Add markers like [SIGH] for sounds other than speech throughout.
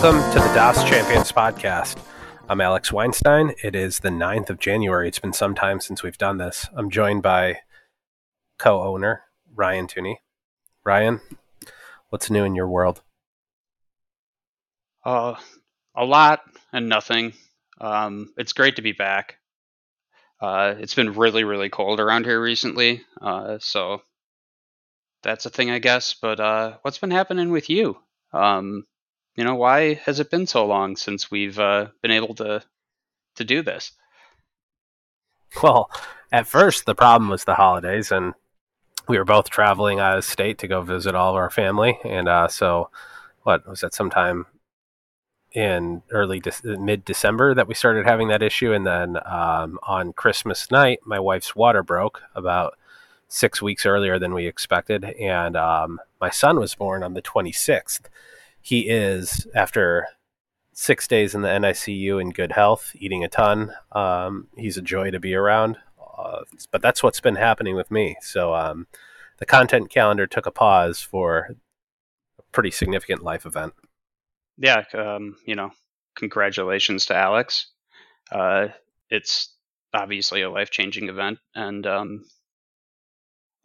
Welcome to the DOS Champions podcast. I'm Alex Weinstein. It is the 9th of January. It's been some time since we've done this. I'm joined by co owner Rian Tooney. Rian, what's new in your world? Uh, a lot and nothing. Um, it's great to be back. Uh, it's been really, really cold around here recently, uh, so that's a thing, I guess. But uh, what's been happening with you? Um, you know, why has it been so long since we've uh, been able to to do this? Well, at first the problem was the holidays, and we were both traveling out of state to go visit all of our family, and uh, so what was that sometime in early de- mid December that we started having that issue, and then um, on Christmas night, my wife's water broke about six weeks earlier than we expected, and um, my son was born on the 26th. He is after six days in the NICU in good health, eating a ton. Um, he's a joy to be around. Uh, but that's what's been happening with me. So um, the content calendar took a pause for a pretty significant life event yeah, um, you know, congratulations to Alex. Uh, it's obviously a life changing event, and um,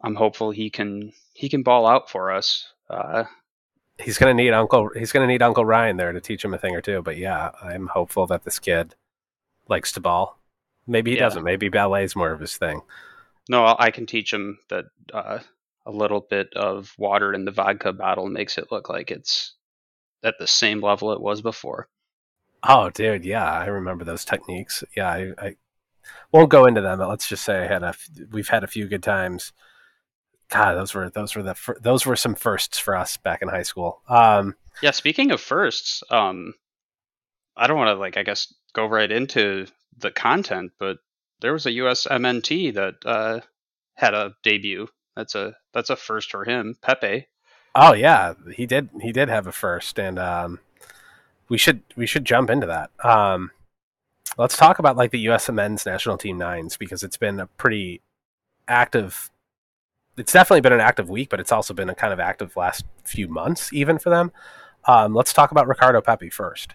I'm hopeful he can he can ball out for us. Uh, he's gonna need Uncle he's gonna need Uncle Rian there to teach him a thing or two. But yeah, I'm hopeful that this kid likes to ball. Maybe he yeah. doesn't. Maybe ballet's more of his thing. No, I can teach him that uh, a little bit of water in the vodka bottle makes it look like it's at the same level it was before. Oh, dude, yeah, I remember those techniques. Yeah, I, I won't go into them, but let's just say I had a we've had a few good times. God, those were those were the those were some firsts for us back in high school. Um, yeah, speaking of firsts, um, I don't want to like I guess go right into the content, but there was a USMNT that uh, had a debut. That's a that's a first for him, Pepi. Oh yeah, he did. He did have a first, and um, we should we should jump into that. Um, let's talk about like the U.S. men's national team nines because it's been a pretty active. It's definitely been an active week, but it's also been a kind of active last few months, even for them. Um, let's talk about Ricardo Pepi first.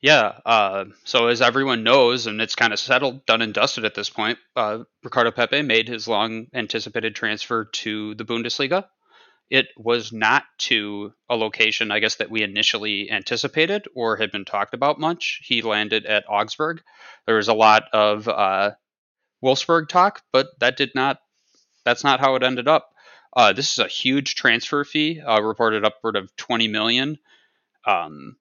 Yeah. Uh, so as everyone knows, and it's kind of settled, done and dusted at this point, uh, Ricardo Pepi made his long anticipated transfer to the Bundesliga. It was not to a location, I guess, that we initially anticipated or had been talked about much. He landed at Augsburg. There was a lot of uh, Wolfsburg talk, but that did not. That's not how it ended up. Uh, this is a huge transfer fee, uh, reported upward of 20 million. Um,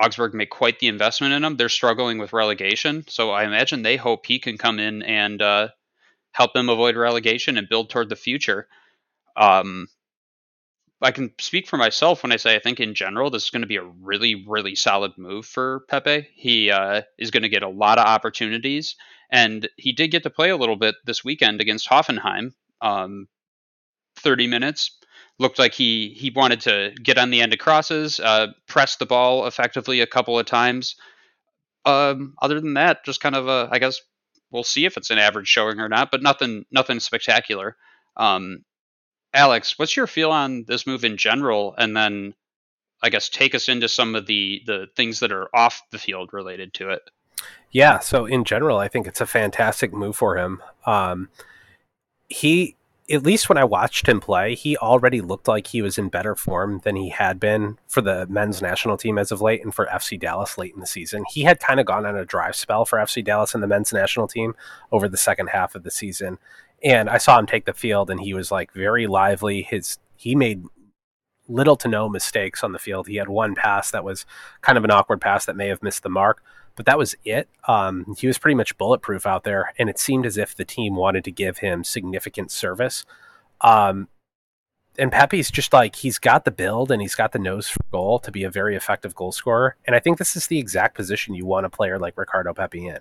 Augsburg made quite the investment in him. They're struggling with relegation, so I imagine they hope he can come in and uh, help them avoid relegation and build toward the future. Um, I can speak for myself when I say I think in general this is going to be a really really solid move for Pepi. He uh, is going to get a lot of opportunities, and he did get to play a little bit this weekend against Hoffenheim. Um, Thirty minutes looked like he he wanted to get on the end of crosses, uh, press the ball effectively a couple of times. Um, other than that, just kind of a I guess we'll see if it's an average showing or not, but nothing nothing spectacular. Um, Alex, what's your feel on this move in general, and then I guess take us into some of the the things that are off the field related to it. Yeah, so in general, I think it's a fantastic move for him. Um, he, at least when I watched him play, he already looked like he was in better form than he had been for the men's national team as of late and for FC Dallas late in the season. He had kind of gone on a drive spell for FC Dallas and the men's national team over the second half of the season and I saw him take the field, and he was like very lively. His he made little to no mistakes on the field. He had one pass that was kind of an awkward pass that may have missed the mark, but that was it. Um, he was pretty much bulletproof out there, and it seemed as if the team wanted to give him significant service. Um, and Pepi's just like he's got the build and he's got the nose for goal to be a very effective goal scorer. And I think this is the exact position you want a player like Ricardo Pepi in.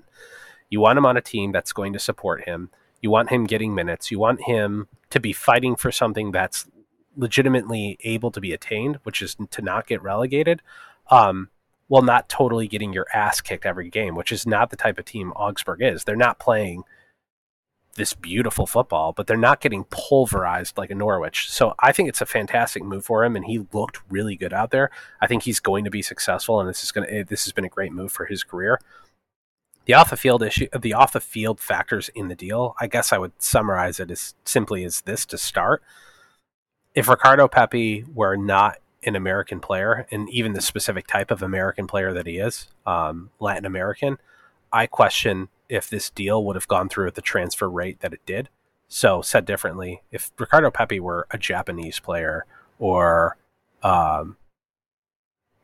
You want him on a team that's going to support him. You want him getting minutes. You want him to be fighting for something that's legitimately able to be attained, which is to not get relegated, um, while not totally getting your ass kicked every game, which is not the type of team Augsburg is. They're not playing this beautiful football, but they're not getting pulverized like a Norwich. So I think it's a fantastic move for him, and he looked really good out there. I think he's going to be successful, and this is going to eh, this has been a great move for his career. The off the field issue, the off the field factors in the deal, I guess I would summarize it as simply as this to start. If Ricardo Pepi were not an American player, and even the specific type of American player that he is, um, Latin American, I question if this deal would have gone through at the transfer rate that it did. So, said differently, if Ricardo Pepi were a Japanese player or um,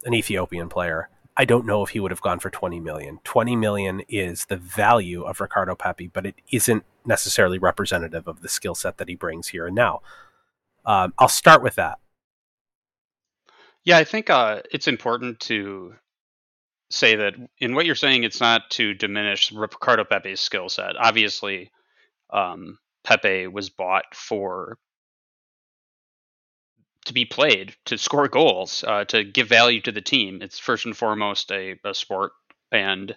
an Ethiopian player, I don't know if he would have gone for 20 million. 20 million is the value of Ricardo Pepi, but it isn't necessarily representative of the skill set that he brings here and now. Um, I'll start with that. Yeah, I think uh, it's important to say that in what you're saying, it's not to diminish Ricardo Pepi's skill set. Obviously, um, Pepi was bought for to be played, to score goals, uh, to give value to the team. It's first and foremost a, a sport, and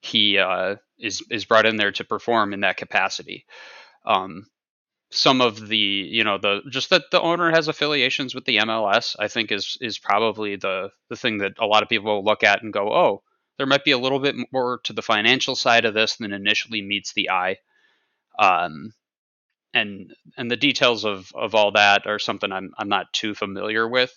he uh, is is brought in there to perform in that capacity. Um, some of the you know the just that the owner has affiliations with the MLS I think is is probably the the thing that a lot of people will look at and go oh there might be a little bit more to the financial side of this than initially meets the eye. Um and and the details of of all that are something I'm I'm not too familiar with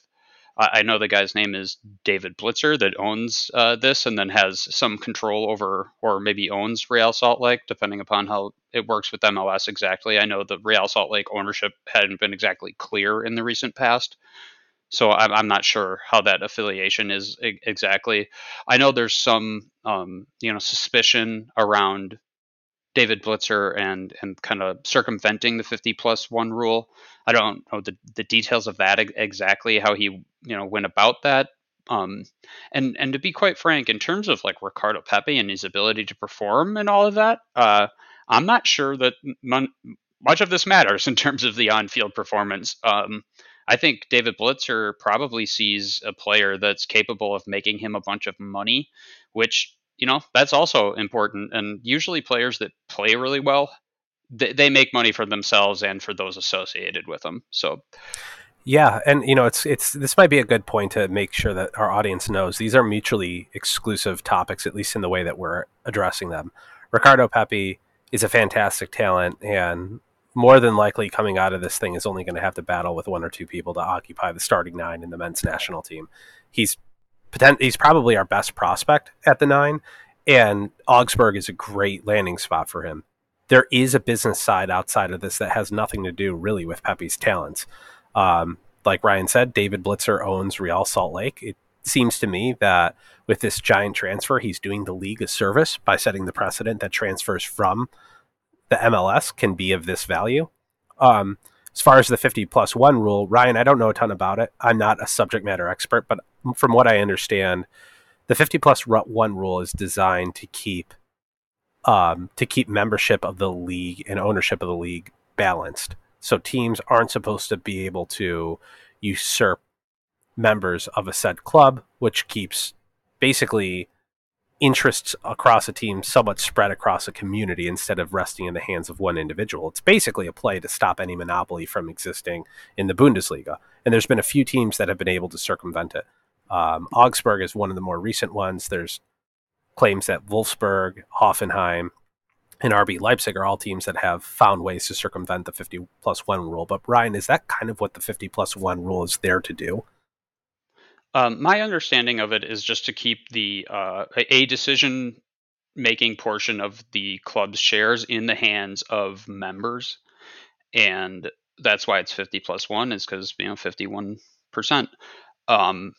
I know the guy's name is David Blitzer that owns uh, this and then has some control over, or maybe owns Real Salt Lake, depending upon how it works with MLS exactly. I know the Real Salt Lake ownership hadn't been exactly clear in the recent past. So I'm, I'm not sure how that affiliation is exactly. I know there's some, um, you know, suspicion around David Blitzer and and kind of circumventing the 50 plus one rule. I don't know the, the details of that exactly how he you know went about that. Um, and and to be quite frank, in terms of like Ricardo Pepi and his ability to perform and all of that, uh, I'm not sure that mon- much of this matters in terms of the on-field performance. Um, I think David Blitzer probably sees a player that's capable of making him a bunch of money, which you know that's also important and usually players that play really well they, they make money for themselves and for those associated with them so. Yeah and you know it's it's this might be a good point to make sure that our audience knows these are mutually exclusive topics at least in the way that we're addressing them. Ricardo pepi is a fantastic talent and more than likely coming out of this thing is only going to have to battle with one or two people to occupy the starting nine in the men's national team. He's he's probably our best prospect at the nine, and Augsburg is a great landing spot for him. There is a business side outside of this that has nothing to do really with Pepi's talents. Um, like Rian said, David Blitzer owns Real Salt Lake. It seems to me that with this giant transfer, he's doing the league a service by setting the precedent that transfers from the MLS can be of this value. Um, as far as the 50 plus one rule, Rian, I don't know a ton about it. I'm not a subject matter expert, but from what I understand, the 50 plus one rule is designed to keep um, to keep membership of the league and ownership of the league balanced. So teams aren't supposed to be able to usurp members of a said club, which keeps basically interests across a team somewhat spread across a community instead of resting in the hands of one individual. It's basically a play to stop any monopoly from existing in the Bundesliga. And there's been a few teams that have been able to circumvent it. Um, Augsburg is one of the more recent ones. There's claims that Wolfsburg, Hoffenheim, and RB Leipzig are all teams that have found ways to circumvent the 50 plus one rule. But Rian, is that kind of what the 50 plus one rule is there to do? Um, my understanding of it is just to keep the uh, a decision making portion of the club's shares in the hands of members, and that's why it's 50 plus one is because you know 51 percent. Um,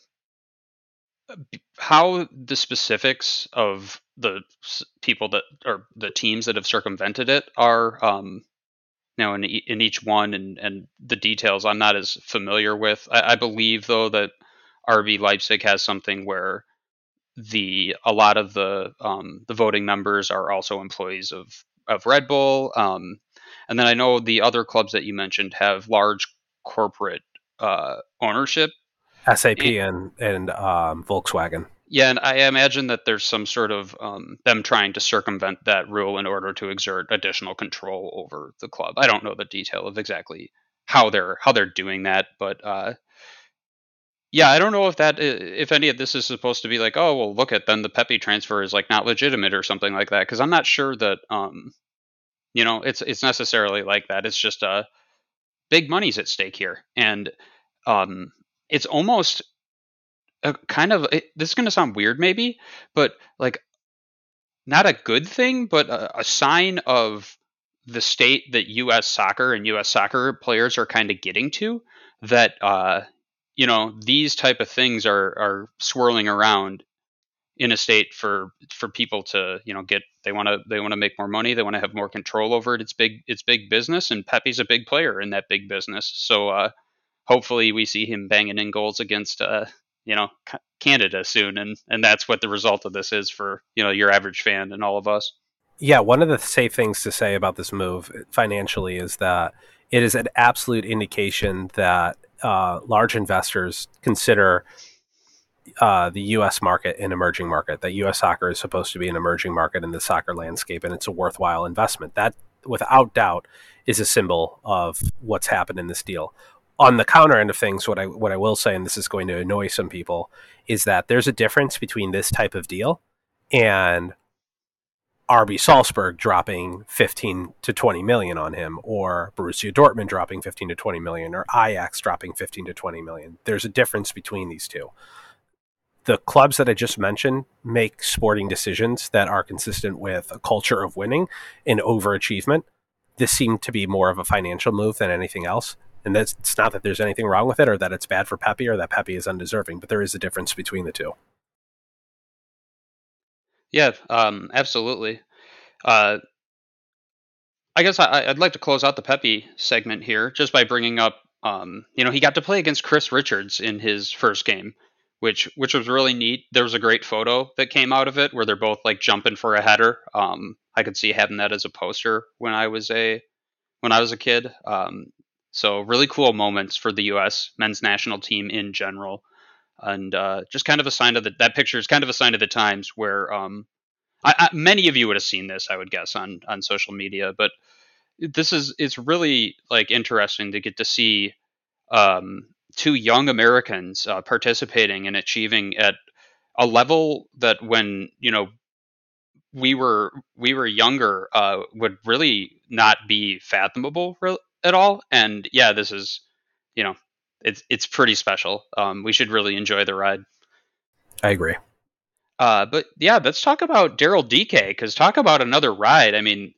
how the specifics of the people that or the teams that have circumvented it are um you know in, in each one and and the details i'm not as familiar with. I, I believe though that rb leipzig has something where the a lot of the um, the voting members are also employees of of red bull um, and then i know the other clubs that you mentioned have large corporate uh, ownership SAP and and um, Volkswagen. Yeah, and I imagine that there's some sort of um, them trying to circumvent that rule in order to exert additional control over the club. I don't know the detail of exactly how they're how they're doing that, but uh, yeah, I don't know if that if any of this is supposed to be like, oh well, look at then the Pepi transfer is like not legitimate or something like that because I'm not sure that um, you know it's it's necessarily like that. It's just uh, big money's at stake here, and um, it's almost a kind of it, this is going to sound weird maybe, but like not a good thing, but a, a sign of the state that U.S. soccer and U.S. soccer players are kind of getting to. That uh, you know these type of things are are swirling around in a state for for people to you know get they want to they want to make more money they want to have more control over it it's big it's big business and Pepi's a big player in that big business so uh, hopefully we see him banging in goals against uh, you know Canada soon, and and that's what the result of this is for you know your average fan and all of us. Yeah, one of the safe things to say about this move financially is that it is an absolute indication that uh, large investors consider uh, the U.S. market an emerging market. That U.S. soccer is supposed to be an emerging market in the soccer landscape, and it's a worthwhile investment. That, without doubt, is a symbol of what's happened in this deal on the counter end of things, what I what I will say, and this is going to annoy some people, is that there's a difference between this type of deal and RB Salzburg dropping 15 to 20 million on him, or Borussia Dortmund dropping 15 to 20 million, or Ajax dropping 15 to 20 million. There's a difference between these two. The clubs that I just mentioned make sporting decisions that are consistent with a culture of winning and overachievement. This seemed to be more of a financial move than anything else. And that's it's not that there's anything wrong with it or that it's bad for Pepi or that Pepi is undeserving, but there is a difference between the two. Yeah, um, absolutely. Uh, I guess I, would like to close out the Pepi segment here just by bringing up, um, you know, he got to play against Chris Richards in his first game, which which was really neat. There was a great photo that came out of it where they're both like jumping for a header. Um, I could see having that as a poster when I was a when I was a kid. Um, so really cool moments for the U.S. men's national team in general, and uh, just kind of a sign of the that picture is kind of a sign of the times where um, I, I, many of you would have seen this, I would guess, on on social media. But this is it's really like interesting to get to see um, two young Americans uh, participating and achieving at a level that when you know we were we were younger uh, would really not be fathomable at all. And yeah, this is, you know, it's it's pretty special. Um, we should really enjoy the ride. I agree. Uh, but yeah, let's talk about Daryl Dike because talk about another ride. I mean,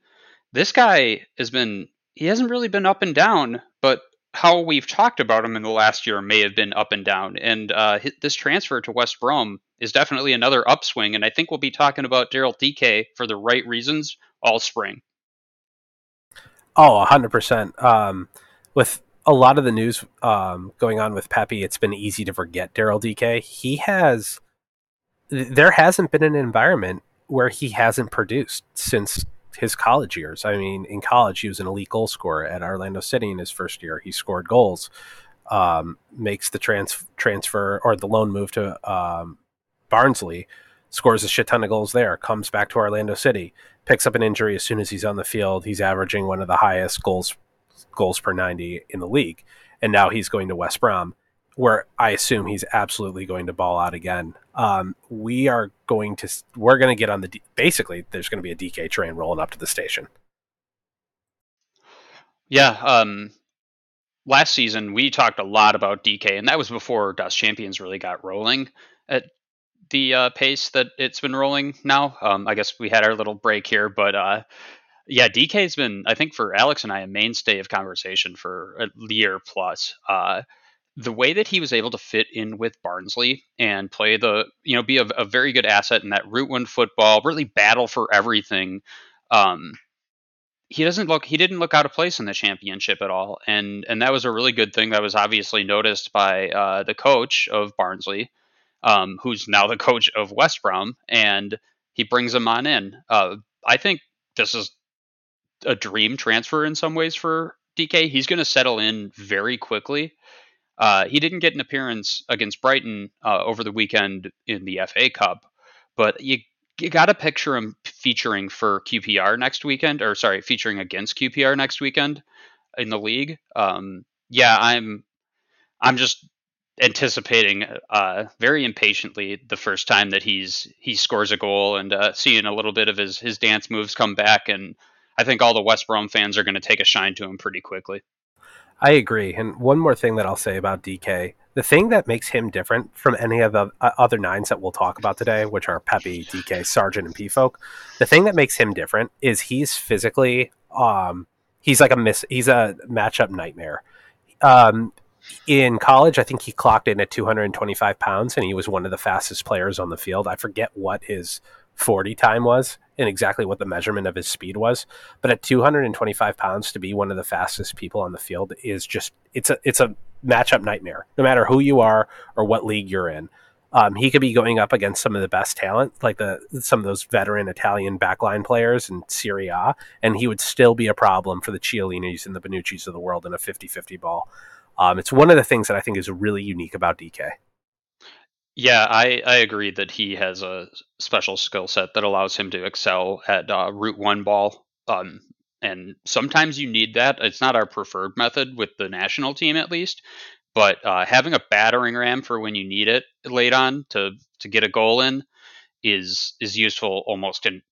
this guy has been he hasn't really been up and down, but how we've talked about him in the last year may have been up and down. And uh, this transfer to West Brom is definitely another upswing. And I think we'll be talking about Daryl Dike for the right reasons all spring. Oh, 100%. Um, with a lot of the news um, going on with Pepi, it's been easy to forget Daryl Dike. He has, there hasn't been an environment where he hasn't produced since his college years. I mean, in college, he was an elite goal scorer at Orlando City in his first year. He scored goals, um, makes the trans- transfer or the loan move to um, Barnsley, scores a shit ton of goals there, comes back to Orlando City, picks up an injury as soon as he's on the field. He's averaging one of the highest goals goals per 90 in the league. And now he's going to West Brom, where I assume he's absolutely going to ball out again. Um, we are going to we're going to get on the basically there's going to be a Dike train rolling up to the station. Yeah, um, last season we talked a lot about Dike, and that was before Dust Champions really got rolling. At the uh, pace that it's been rolling now. Um, I guess we had our little break here, but uh, yeah, Dike's been, I think, for Alex and I, a mainstay of conversation for a year plus. Uh, the way that he was able to fit in with Barnsley and play the, you know, be a, a very good asset in that route one football, really battle for everything. Um, he doesn't look he didn't look out of place in the championship at all and and that was a really good thing that was obviously noticed by uh, the coach of barnsley um, who's now the coach of West Brom, and he brings him on in. Uh, I think this is a dream transfer in some ways for Dike. He's going to settle in very quickly. Uh, he didn't get an appearance against Brighton uh, over the weekend in the FA Cup, but you you got to picture him featuring for QPR next weekend, or sorry, featuring against QPR next weekend in the league. Um, yeah, I'm I'm just anticipating uh, very impatiently the first time that he's he scores a goal and uh, seeing a little bit of his his dance moves come back, and I think all the West Brom fans are going to take a shine to him pretty quickly. I agree. And one more thing that I'll say about Dike the thing that makes him different from any of the uh, other nines that we'll talk about today, which are Pepi, Dike, Sargent, and Pefok, the thing that makes him different is he's physically, um, he's like a miss, he's a matchup nightmare. Um, in college, I think he clocked in at 225 pounds, and he was one of the fastest players on the field. I forget what his 40 time was and exactly what the measurement of his speed was. But at 225 pounds to be one of the fastest people on the field is just it's a it's a matchup nightmare. No matter who you are or what league you're in, um, he could be going up against some of the best talent, like the some of those veteran Italian backline players in Serie A, and he would still be a problem for the Chiellinis and the Bonucci's of the world in a 50-50 ball. Um, it's one of the things that I think is really unique about Dike. Yeah, I, I agree that he has a special skill set that allows him to excel at uh, route one ball. Um, and sometimes you need that. It's not our preferred method with the national team, at least. But uh, having a battering ram for when you need it late on to to get a goal in is is useful almost in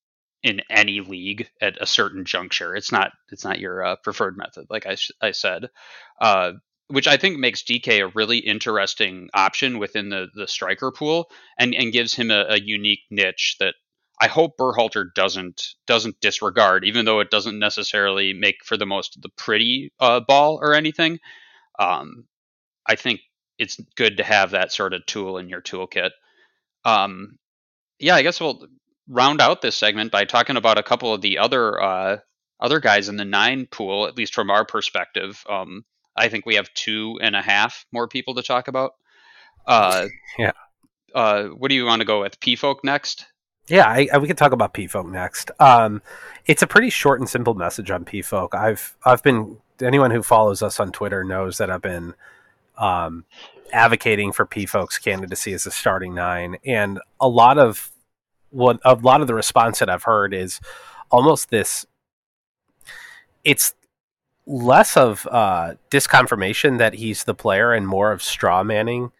in any league at a certain juncture. It's not it's not your uh, preferred method, like I, I said. Uh, which I think makes Dike a really interesting option within the the striker pool, and and gives him a, a unique niche that I hope Berhalter doesn't doesn't disregard, even though it doesn't necessarily make for the most the pretty uh, ball or anything. Um, I think it's good to have that sort of tool in your toolkit. Um, yeah, I guess we'll round out this segment by talking about a couple of the other uh, other guys in the nine pool, at least from our perspective. Um, I think we have two and a half more people to talk about. Uh, [LAUGHS] yeah. Uh, what do you want to go with? Pefok next? Yeah, I, I, we can talk about Pefok next. Um, it's a pretty short and simple message on Pefok. I've I've been anyone who follows us on Twitter knows that I've been um, advocating for Pefok's candidacy as a starting nine, and a lot of what a lot of the response that I've heard is almost this. It's less of uh, disconfirmation that he's the player and more of straw manning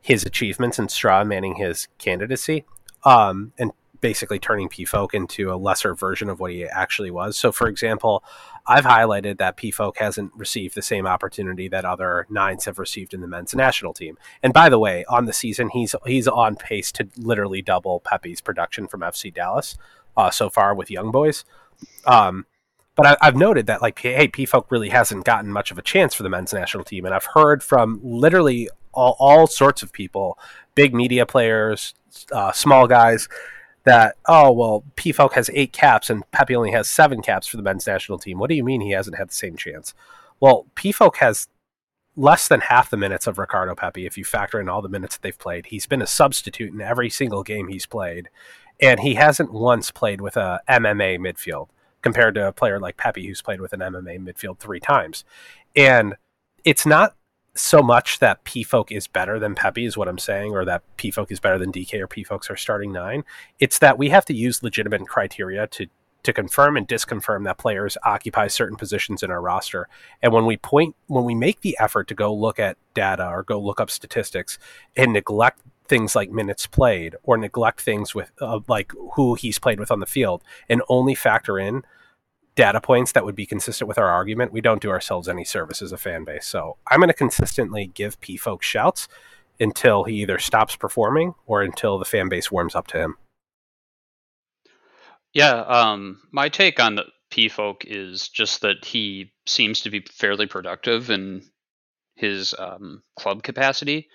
his achievements and straw manning his candidacy, um, and basically turning Pefok into a lesser version of what he actually was. So, for example, I've highlighted that Pefok hasn't received the same opportunity that other nines have received in the men's national team. And by the way, on the season, he's he's on pace to literally double Pepi's production from FC Dallas uh, so far with young boys. Um, but I, have noted that like hey, Pefok really hasn't gotten much of a chance for the men's national team, and I've heard from literally all, all sorts of people, big media players, uh, small guys, that oh well, Pefok has eight caps and Pepi only has seven caps for the men's national team. What do you mean he hasn't had the same chance? Well, Pefok has less than half the minutes of Ricardo Pepi if you factor in all the minutes that they've played. He's been a substitute in every single game he's played, and he hasn't once played with a MMA midfield compared to a player like Pepi who's played with an MMA midfield three times. And it's not so much that Pefok is better than Pepi is what I'm saying, or that Pefok is better than Dike or Pefok's are starting nine. It's that we have to use legitimate criteria to to confirm and disconfirm that players occupy certain positions in our roster. And when we point when we make the effort to go look at data or go look up statistics and neglect things like minutes played or neglect things with uh, like who he's played with on the field and only factor in data points that would be consistent with our argument, we don't do ourselves any service as a fan base. So I'm going to consistently give Pefok shouts until he either stops performing or until the fan base warms up to him. Yeah, um, my take on Pefok is just that he seems to be fairly productive in his um, club capacity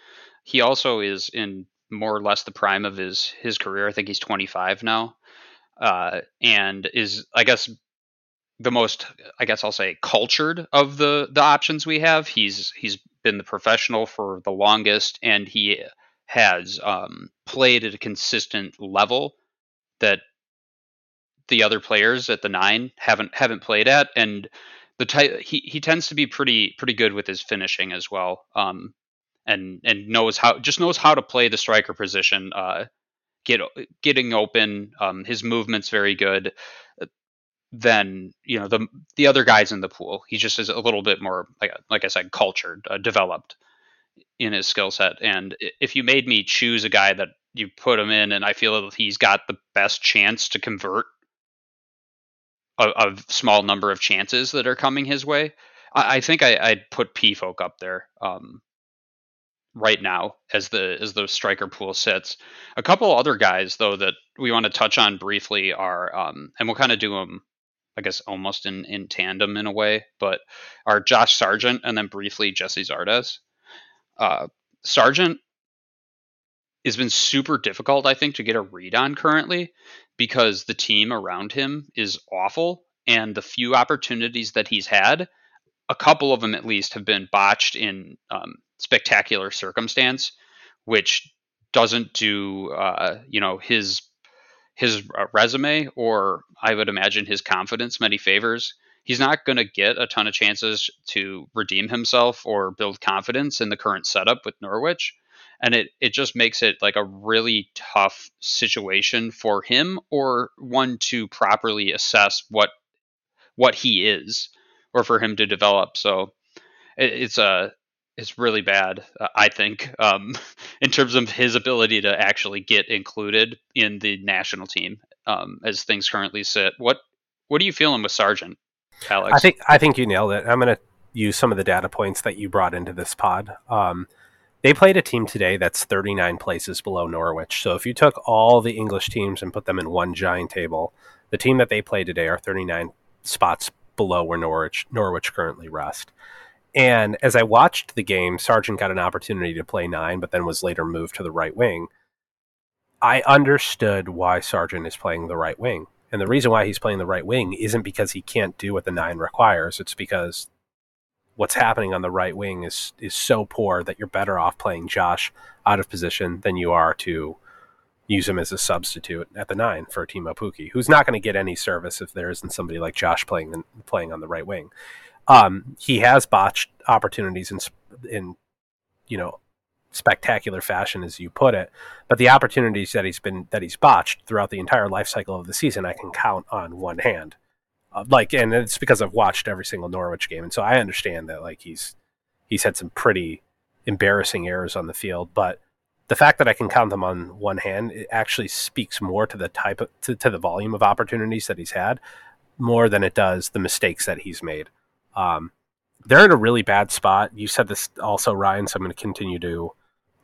he also is in more or less the prime of his his career. I think he's 25 now, uh, and is I guess the most I guess I'll say cultured of the the options we have. He's he's been the professional for the longest, and he has um, played at a consistent level that the other players at the nine haven't haven't played at, and the type he he tends to be pretty pretty good with his finishing as well. Um, and and knows how just knows how to play the striker position. Uh, get getting open. Um, his movement's very good. Than you know the the other guys in the pool. He just is a little bit more like like I said, cultured, uh, developed in his skill set. And if you made me choose a guy that you put him in, and I feel that he's got the best chance to convert a, a small number of chances that are coming his way, I, I think I, would put Pefok up there. Um, right now as the as the striker pool sits. A couple other guys though that we want to touch on briefly are, um, and we'll kind of do them, I guess, almost in in tandem in a way, but are Josh Sargent and then briefly Gyasi Zardes. Uh, Sargent has been super difficult, I think, to get a read on currently because the team around him is awful, and the few opportunities that he's had, a couple of them at least, have been botched in um, spectacular circumstance, which doesn't do uh, you know his his uh, resume or I would imagine his confidence many favors. He's not going to get a ton of chances to redeem himself or build confidence in the current setup with Norwich. And it, it just makes it like a really tough situation for him or one to properly assess what what he is or for him to develop. So it, it's a is really bad, uh, I think, um, [LAUGHS] in terms of his ability to actually get included in the national team um, as things currently sit. What what are you feeling with Sargent, Alex? I think I think you nailed it. I'm going to use some of the data points that you brought into this pod. Um, they played a team today that's 39 places below Norwich. So if you took all the English teams and put them in one giant table, the team that they played today are 39 spots below where Norwich Norwich currently rest. And as I watched the game, Sargent got an opportunity to play nine, but then was later moved to the right wing. I understood why Sargent is playing the right wing. And the reason why he's playing the right wing isn't because he can't do what the nine requires. It's because what's happening on the right wing is is so poor that you're better off playing Josh out of position than you are to use him as a substitute at the nine for Teemu Pukki, who's not going to get any service if there isn't somebody like Josh playing playing on the right wing. Um, he has botched opportunities in in you know spectacular fashion, as you put it. But the opportunities that he's been that he's botched throughout the entire life cycle of the season, I can count on one hand. Uh, like, and it's because I've watched every single Norwich game, and so I understand that like he's he's had some pretty embarrassing errors on the field, but the fact that I can count them on one hand it actually speaks more to the type of to, to the volume of opportunities that he's had more than it does the mistakes that he's made. Um, they're in a really bad spot. You said this also, Rian, so I'm going to continue to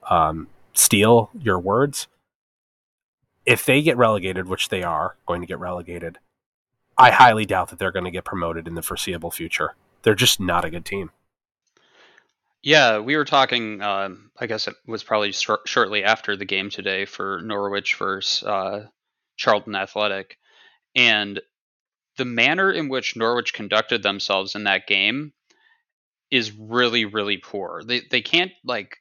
um, steal your words. If they get relegated, which they are going to get relegated, I highly doubt that they're going to get promoted in the foreseeable future. They're just not a good team. Yeah, we were talking. Uh, I guess it was probably sh- shortly after the game today for Norwich versus uh, Charlton Athletic, and the manner in which Norwich conducted themselves in that game is really really poor. They they can't like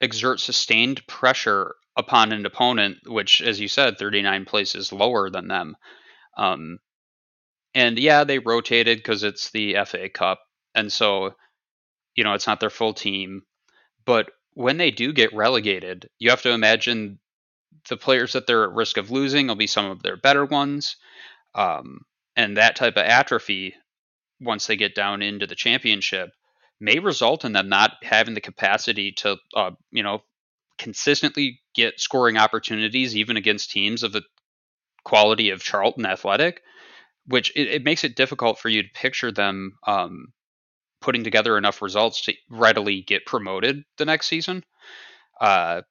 exert sustained pressure upon an opponent which as you said 39 places lower than them. Um and yeah, they rotated cuz it's the FA Cup and so you know, it's not their full team, but when they do get relegated, you have to imagine the players that they're at risk of losing will be some of their better ones. Um, and that type of atrophy, once they get down into the championship, may result in them not having the capacity to, uh, you know, consistently get scoring opportunities, even against teams of the quality of Charlton Athletic, which it, it makes it difficult for you to picture them um, putting together enough results to readily get promoted the next season. Uh,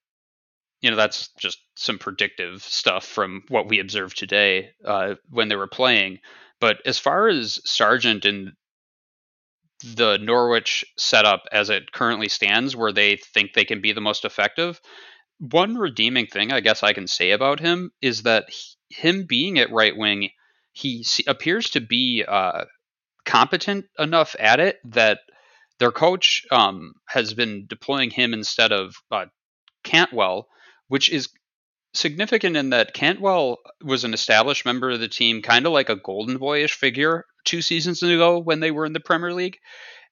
you know that's just some predictive stuff from what we observed today uh, when they were playing. But as far as Sargent and the Norwich setup as it currently stands, where they think they can be the most effective, one redeeming thing I guess I can say about him is that he, him being at right wing, he appears to be uh, competent enough at it that their coach um, has been deploying him instead of uh, Cantwell, which is significant in that Cantwell was an established member of the team, kind of like a golden boyish figure two seasons ago when they were in the Premier League,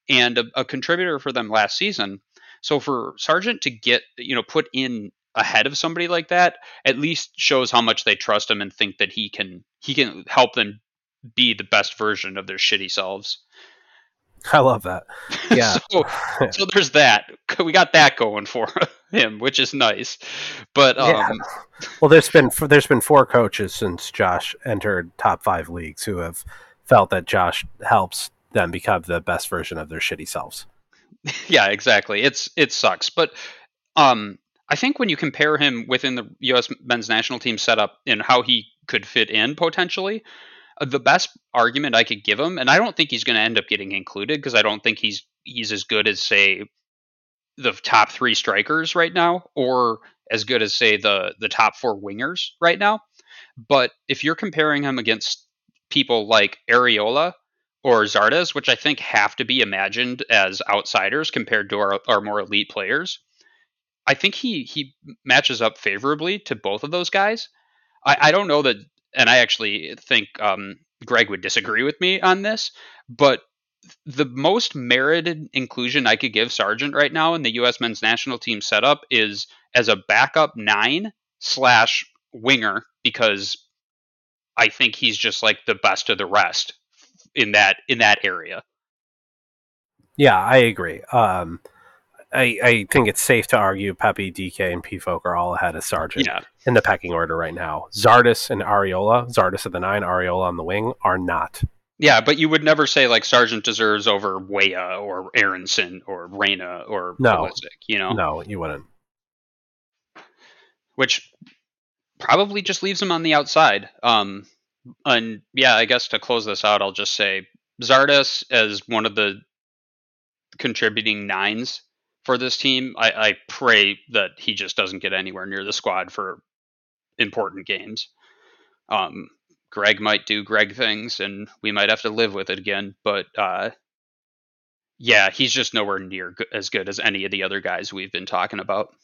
and a, a contributor for them last season. So for Sargent to get, you know, put in ahead of somebody like that, at least shows how much they trust him and think that he can he can help them be the best version of their shitty selves. [LAUGHS] I love that. Yeah. [LAUGHS] so, so there's that. [LAUGHS] We got that going for him, which is nice. But um, yeah. well, there's been there's been four coaches since Josh entered top five leagues who have felt that Josh helps them become the best version of their shitty selves. Yeah, exactly. It's it sucks, but um, I think when you compare him within the U.S. men's national team setup and how he could fit in potentially, Uh, the best argument I could give him, and I don't think he's going to end up getting included because I don't think he's he's as good as say the top three strikers right now, or as good as say the the top four wingers right now. But if you're comparing him against people like Arriola or Zardes, which I think have to be imagined as outsiders compared to our, our more elite players, I think he he matches up favorably to both of those guys. I, I don't know that and I actually think um, Greg would disagree with me on this, but the most merited inclusion I could give Sargent right now in the U.S. men's national team setup is as a backup nine slash winger because I think he's just like the best of the rest in that in that area. Yeah, I agree. Um, I, I think it's safe to argue Pepi, Dike, and Pefok are all ahead of Sargent yeah. in the pecking order right now. Zardes and Arriola, Zardes at the nine, Arriola on the wing, are not. Yeah, but you would never say like Sargent deserves over Weah or Aaronson or Reyna or no, you know? No, you wouldn't. Which probably just leaves him on the outside. Um, and yeah, I guess to close this out, I'll just say Zardes as one of the contributing nines for this team. I, I pray that he just doesn't get anywhere near the squad for important games. Um, Greg might do Greg things, and we might have to live with it again. But uh, yeah, he's just nowhere near as good as any of the other guys we've been talking about.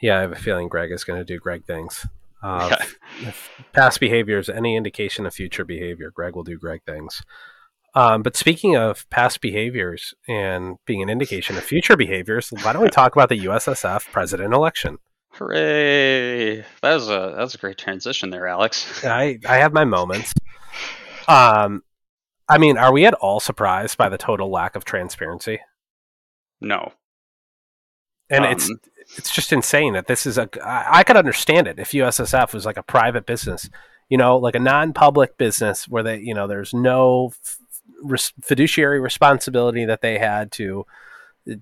Yeah, I have a feeling Greg is going to do Greg things. Uh, yeah. past behavior is any indication of future behavior, Greg will do Greg things. Um, but speaking of past behaviors and being an indication of future behaviors, why don't we talk about the USSF president election? Hooray! That was a that was a great transition there, Alex. I I have my moments. Um, I mean, are we at all surprised by the total lack of transparency? No. And um, it's it's just insane that this is a. I, I could understand it if USSF was like a private business, you know, like a non-public business where they, you know, there's no res- fiduciary responsibility that they had to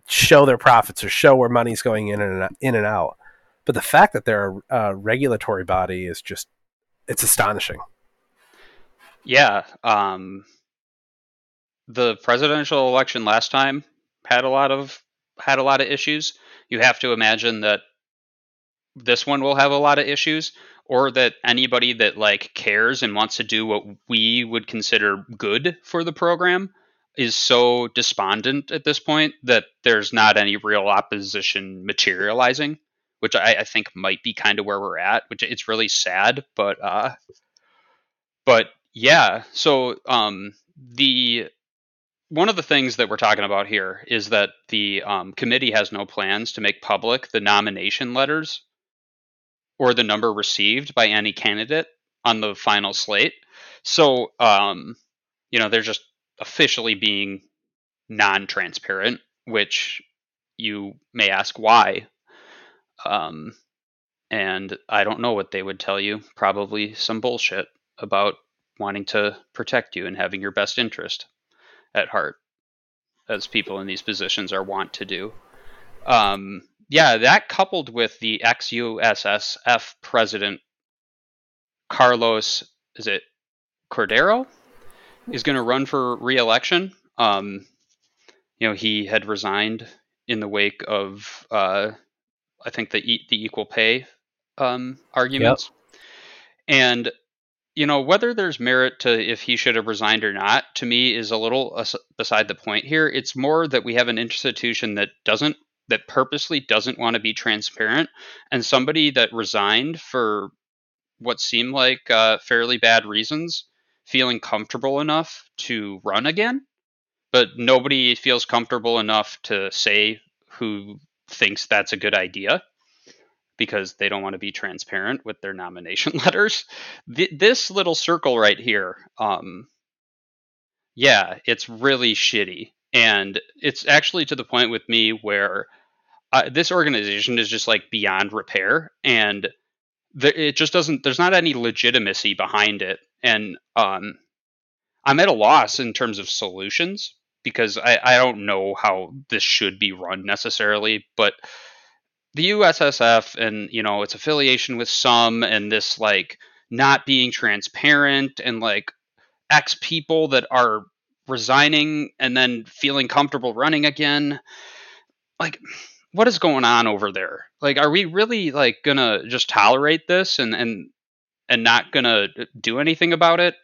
show their profits or show where money's going in and in and out. But the fact that they're a, regulatory body is just it's astonishing. Yeah, um, the presidential election last time had a lot of had a lot of issues. You have to imagine that this one will have a lot of issues or that anybody that like cares and wants to do what we would consider good for the program is so despondent at this point that there's not any real opposition materializing which I, I think might be kind of where we're at which it's really sad but uh but yeah so um the one of the things that we're talking about here is that the um, committee has no plans to make public the nomination letters or the number received by any candidate on the final slate. So, um, you know, they're just officially being non transparent, which you may ask why. Um, and I don't know what they would tell you. Probably some bullshit about wanting to protect you and having your best interest at heart, as people in these positions are wont to do. Um, yeah, that coupled with the ex USSF president Carlos, is it Cordeiro, is going to run for re-election. Um, you know, he had resigned in the wake of, uh, I think the e- the equal pay um, arguments, yep. and you know whether there's merit to if he should have resigned or not to me is a little beside the point here it's more that we have an institution that doesn't that purposely doesn't want to be transparent and somebody that resigned for what seemed like uh, fairly bad reasons feeling comfortable enough to run again but nobody feels comfortable enough to say who thinks that's a good idea because they don't want to be transparent with their nomination [LAUGHS] letters. Th- this little circle right here, um, yeah, it's really shitty. And it's actually to the point with me where uh, this organization is just like beyond repair and it just doesn't, there's not any legitimacy behind it. And um, I'm at a loss in terms of solutions because I, I don't know how this should be run necessarily, but the USSF and you know its affiliation with some and this like not being transparent and like X people that are resigning and then feeling comfortable running again. Like what is going on over there? Like are we really like gonna just tolerate this and and and not gonna do anything about it?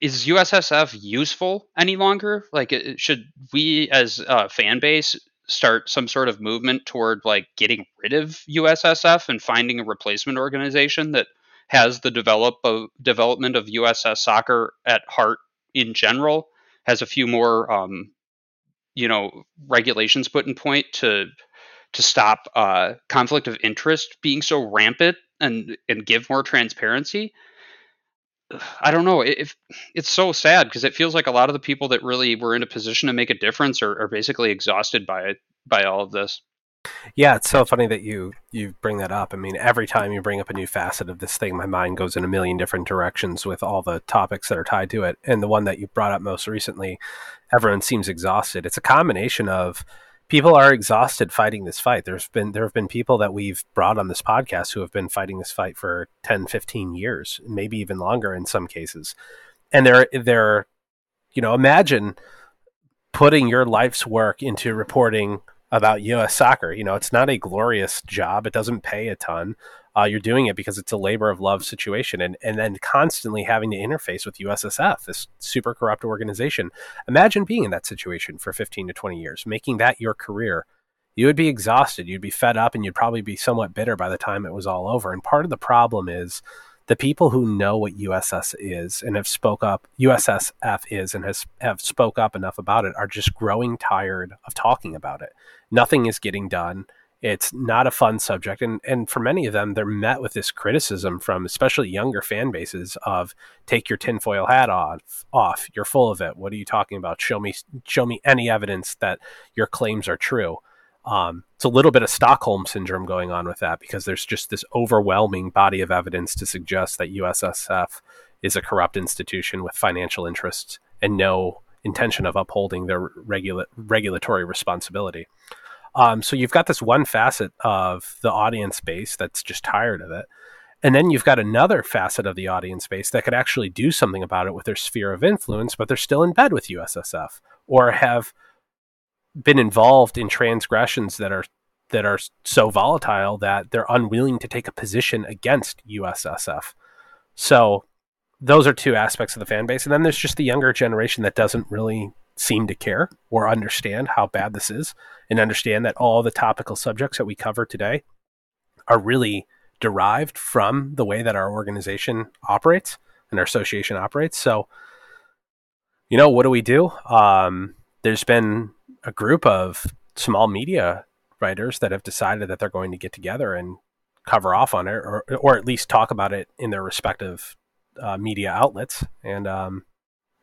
Is USSF useful any longer? Like should we as a fan base start some sort of movement toward like getting rid of USSF and finding a replacement organization that has the develop of development of USS soccer at heart in general, has a few more um, you know regulations put in point to to stop uh, conflict of interest being so rampant and and give more transparency. I don't know. If it's so sad because it feels like a lot of the people that really were in a position to make a difference are, are basically exhausted by it, by all of this. Yeah, it's so funny that you you bring that up. I mean, every time you bring up a new facet of this thing, my mind goes in a million different directions with all the topics that are tied to it. And the one that you brought up most recently, everyone seems exhausted. It's a combination of people are exhausted fighting this fight. There's been there have been people that we've brought on this podcast who have been fighting this fight for 10, 15 years, maybe even longer in some cases. And they're they're you know, imagine putting your life's work into reporting about US soccer. You know, it's not a glorious job. It doesn't pay a ton. Uh, you're doing it because it's a labor of love situation, and and then constantly having to interface with USSF, this super corrupt organization. Imagine being in that situation for 15 to 20 years, making that your career. You would be exhausted. You'd be fed up, and you'd probably be somewhat bitter by the time it was all over. And part of the problem is the people who know what USS is and have spoke up, USSF is and has have spoke up enough about it are just growing tired of talking about it. Nothing is getting done. It's not a fun subject. And and for many of them they're met with this criticism from especially younger fan bases of take your tinfoil hat off off. You're full of it. What are you talking about? Show me show me any evidence that your claims are true um, it's a little bit of Stockholm syndrome going on with that because there's just this overwhelming body of evidence to suggest that USSF is a corrupt institution with financial interests and no intention of upholding their regula- regulatory responsibility. Um, so you've got this one facet of the audience base that's just tired of it. And then you've got another facet of the audience base that could actually do something about it with their sphere of influence, but they're still in bed with USSF or have been involved in transgressions that are that are so volatile that they're unwilling to take a position against USSF. So those are two aspects of the fan base. And then there's just the younger generation that doesn't really seem to care or understand how bad this is and understand that all the topical subjects that we cover today are really derived from the way that our organization operates and our association operates. So, you know, what do we do? Um, there's been a group of small media writers that have decided that they're going to get together and cover off on it or, or at least talk about it in their respective uh, media outlets. And um,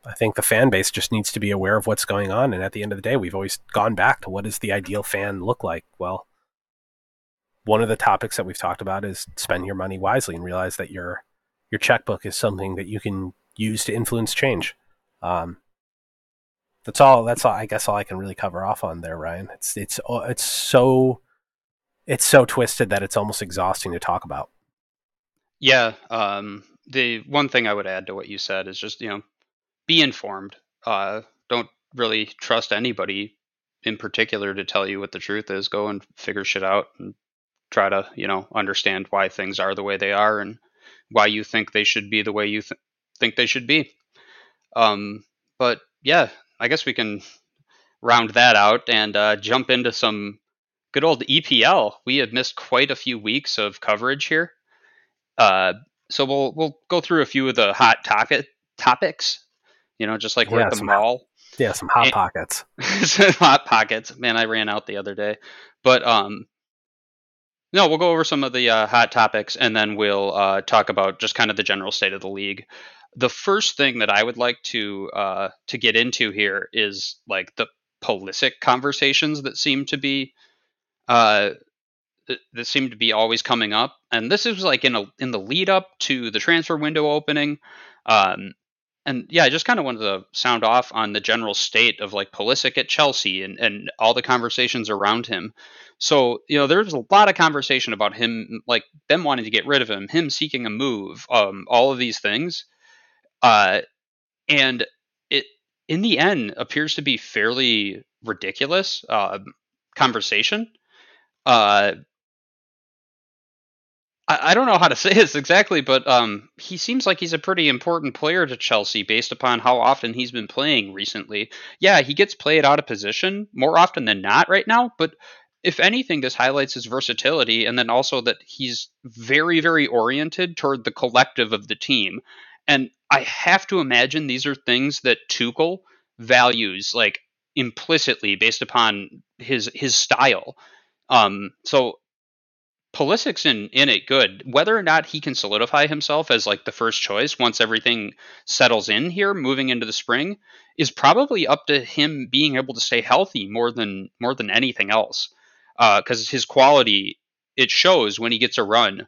I think the fan base just needs to be aware of what's going on. And at the end of the day, we've always gone back to what does the ideal fan look like? Well, one of the topics that we've talked about is spend your money wisely and realize that your your checkbook is something that you can use to influence change. Um, that's all. That's all. I guess all I can really cover off on there, Rian. It's it's it's so it's so twisted that it's almost exhausting to talk about. Yeah. Um, the one thing I would add to what you said is just you know be informed. Uh, don't really trust anybody in particular to tell you what the truth is. Go and figure shit out and try to, you know, understand why things are the way they are and why you think they should be the way you th- think they should be. Um, but yeah, I guess we can round that out and uh, jump into some good old EPL. We have missed quite a few weeks of coverage here. Uh, so we'll we'll go through a few of the hot topic topics you know, just like we're yeah, at the mall. Yeah, some hot and, [LAUGHS] pockets. some hot pockets. Man, I ran out the other day. But um, no, we'll go over some of the uh, hot topics and then we'll uh, talk about just kind of the general state of the league. The first thing that I would like to uh, to get into here is like the Pulisic conversations that seem to be uh, that seem to be always coming up, and this is like in a in the lead up to the transfer window opening. Um, and yeah, I just kind of wanted to sound off on the general state of like Pulisic at Chelsea and, and all the conversations around him. So, you know, there's a lot of conversation about him, like them wanting to get rid of him, him seeking a move, um, all of these things. Uh, and it, in the end, appears to be fairly ridiculous uh, conversation. Uh, I, I don't know how to [LAUGHS] say this exactly, but um, he seems like he's a pretty important player to Chelsea based upon how often he's been playing recently. Yeah, he gets played out of position more often than not right now, but if anything, this highlights his versatility and then also that he's very, very oriented toward the collective of the team. And I have to imagine these are things that Tuchel values like implicitly based upon his his style. Um, so Pulisic's in, in it good. Whether or not he can solidify himself as like the first choice once everything settles in here, moving into the spring, is probably up to him being able to stay healthy more than more than anything else. Because uh, his quality it shows when he gets a run,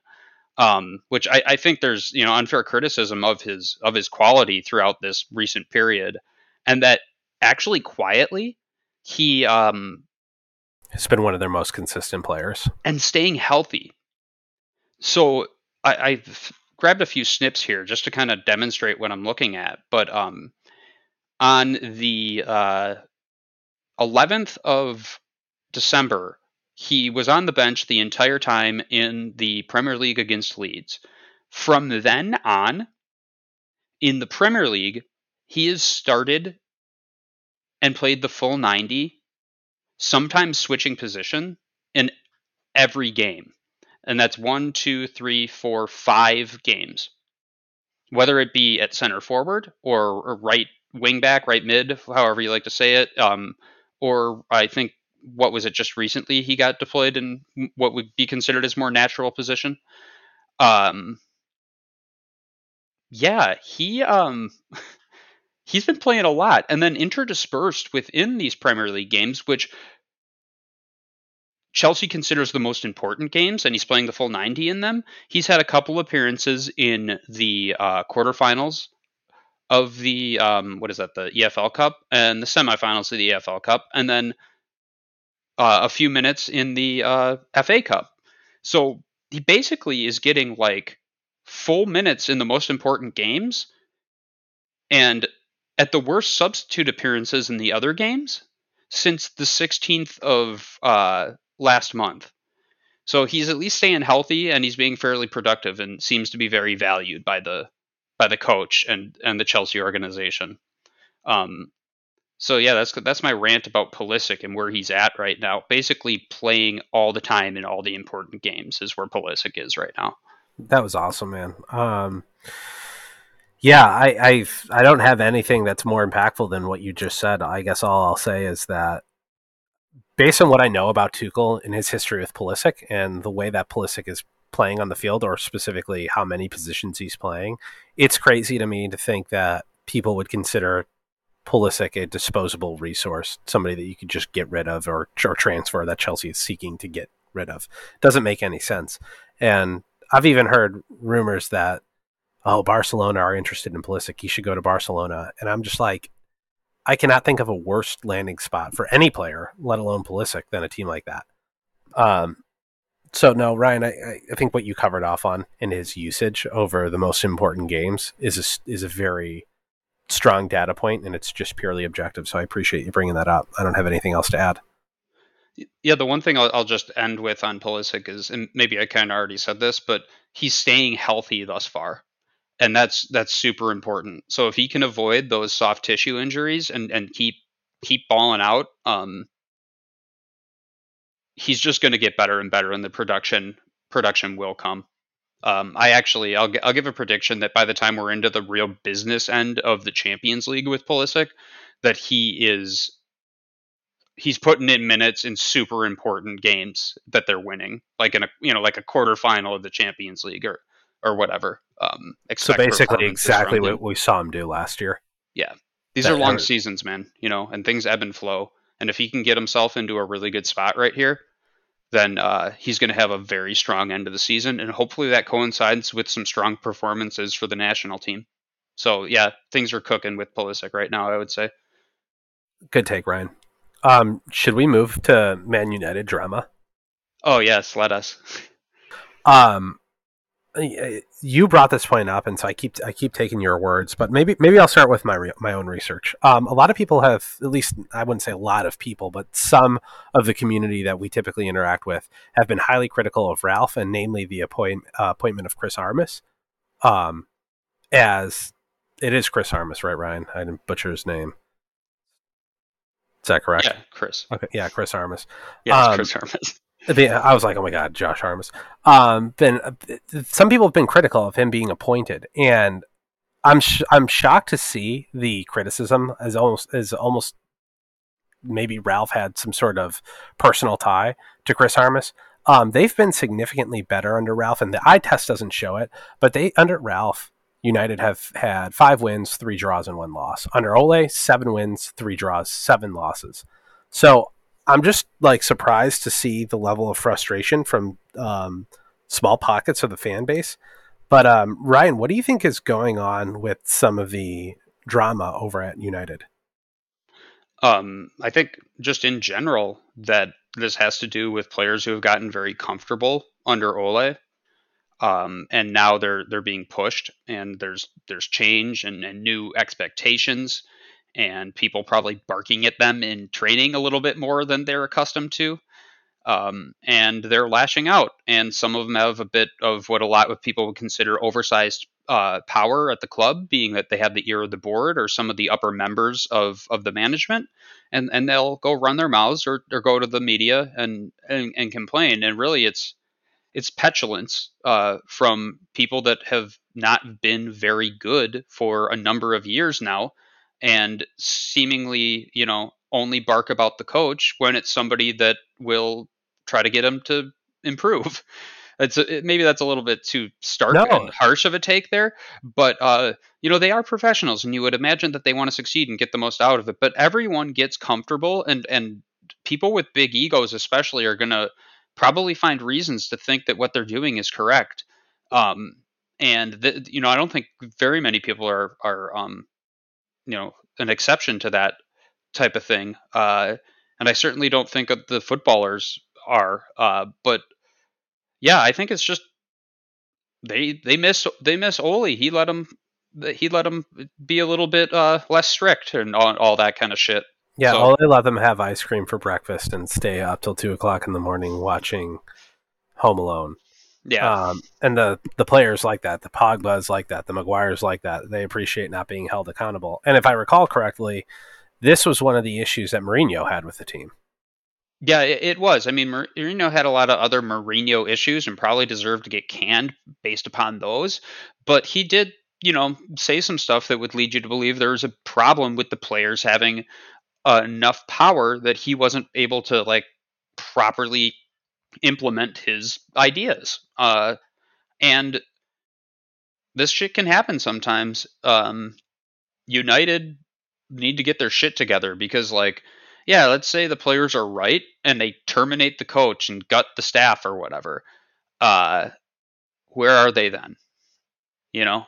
um, which I, I think there's you know unfair criticism of his of his quality throughout this recent period, and that actually quietly he um, has been one of their most consistent players and staying healthy. So I, I've grabbed a few snips here just to kind of demonstrate what I'm looking at. But um, on the uh, 11th of December, he was on the bench the entire time in the Premier League against Leeds. From then on, in the Premier League, he has started and played the full 90 sometimes switching position in every game. And that's one, two, three, four, five games. Whether it be at center forward or, right wing back, right mid, however you like to say it, um, or I think what was it just recently he got deployed in what would be considered his more natural position. Um, yeah, he um [LAUGHS] he's been playing a lot and then interdispersed within these Premier League games, which Chelsea considers the most important games, and he's playing the full 90 in them. He's had a couple appearances in the uh, quarterfinals of the um, what is that the EFL Cup and the semifinals of the EFL Cup, and then uh, a few minutes in the uh, FA Cup. So he basically is getting like full minutes in the most important games, and at the worst substitute appearances in the other games since the 16th of uh, last month. So he's at least staying healthy and he's being fairly productive and seems to be very valued by the by the coach and and the Chelsea organization. Um, so yeah, that's that's my rant about Pulisic and where he's at right now. Basically, playing all the time in all the important games is where Pulisic is right now. That was awesome, man. Um, yeah, I I've, I don't have anything that's more impactful than what you just said. I guess all I'll say is that based on what I know about Tuchel and his history with Pulisic and the way that Pulisic is playing on the field, or specifically how many positions he's playing, it's crazy to me to think that people would consider Pulisic a disposable resource, somebody that you could just get rid of or, or transfer that Chelsea is seeking to get rid of. Doesn't make any sense. And I've even heard rumors that, oh, Barcelona are interested in Pulisic. He should go to Barcelona. And I'm just like, I cannot think of a worse landing spot for any player, let alone Pulisic, than a team like that. Um, so no, Rian, I, I think what you covered off on in his usage over the most important games is a, is a very strong data point, and it's just purely objective. So I appreciate you bringing that up. I don't have anything else to add. Yeah, the one thing I'll, I'll just end with on Pulisic is, and maybe I kind of already said this, but he's staying healthy thus far and that's that's super important. So if he can avoid those soft tissue injuries and and keep keep balling out, um, he's just going to get better and better, and the production production will come. Um, I actually, I'll I'll give a prediction that by the time we're into the real business end of the Champions League with Pulisic, that he is he's putting in minutes in super important games that they're winning, like in a you know like a quarterfinal of the Champions League or or whatever. Um, so basically, exactly what we saw him do last year. Yeah, these that are long hurt. seasons, man. You know, and things ebb and flow. And if he can get himself into a really good spot right here, then uh, he's going to have a very strong end of the season, and hopefully that coincides with some strong performances for the national team. So yeah, things are cooking with Pulisic right now. I would say. Good take, Rian. Um, should we move to Man United drama? Oh yes, let us. [LAUGHS] um, you brought this point up, and so I keep I keep taking your words. But maybe maybe I'll start with my re- my own research. Um, a lot of people have, at least I wouldn't say a lot of people, but some of the community that we typically interact with have been highly critical of Ralf, and namely the appoint, uh, appointment of Chris Armas, um, as it is Chris Armas, right, Rian? I didn't butcher his name. Is that correct? Yeah, Chris. Okay, yeah, Chris Armas. Yeah, um, Chris Armas. I was like, oh my god, Josh Armas. Um, been some people have been critical of him being appointed, and I'm sh- I'm shocked to see the criticism as almost as almost maybe Ralf had some sort of personal tie to Chris Armas. Um, they've been significantly better under Ralf, and the eye test doesn't show it, but they under Ralf. United have had five wins, three draws, and one loss. Under Ole, seven wins, three draws, seven losses. So I'm just like surprised to see the level of frustration from um, small pockets of the fan base. But um, Rian, what do you think is going on with some of the drama over at United? Um, I think just in general that this has to do with players who have gotten very comfortable under Ole, um, and now they're they're being pushed, and there's there's change and, and new expectations and people probably barking at them in training a little bit more than they're accustomed to. Um, and they're lashing out. And some of them have a bit of what a lot of people would consider oversized uh, power at the club, being that they have the ear of the board or some of the upper members of, of the management, and and they'll go run their mouths or, or go to the media and, and and complain. And really, it's it's petulance uh, from people that have not been very good for a number of years now and seemingly, you know, only bark about the coach when it's somebody that will try to get him to improve. [LAUGHS] It's a, maybe that's a little bit too stark no. and harsh of a take there, but uh, you know they are professionals, and you would imagine that they want to succeed and get the most out of it. But everyone gets comfortable, and and people with big egos, especially, are going to probably find reasons to think that what they're doing is correct. Um, and th- you know, I don't think very many people are are um, you know an exception to that type of thing. Uh, and I certainly don't think the footballers are. Uh, but yeah, I think it's just they they miss they miss Ole. He let him he let them be a little bit uh, less strict and all, all that kind of shit. Yeah, so, Ole let them have ice cream for breakfast and stay up till two o'clock in the morning watching Home Alone. Yeah. Um, and the the players like that, the Pogba's like that, the Maguires like that. They appreciate not being held accountable. And if I recall correctly, this was one of the issues that Mourinho had with the team. Yeah, it, it was. I mean, Mourinho had a lot of other Mourinho issues and probably deserved to get canned based upon those. But he did, you know, say some stuff that would lead you to believe there was a problem with the players having uh, enough power that he wasn't able to like properly implement his ideas. Uh, and this shit can happen sometimes. Um, United need to get their shit together because, like, yeah, let's say the players are right and they terminate the coach and gut the staff or whatever. Uh, where are they then? You know?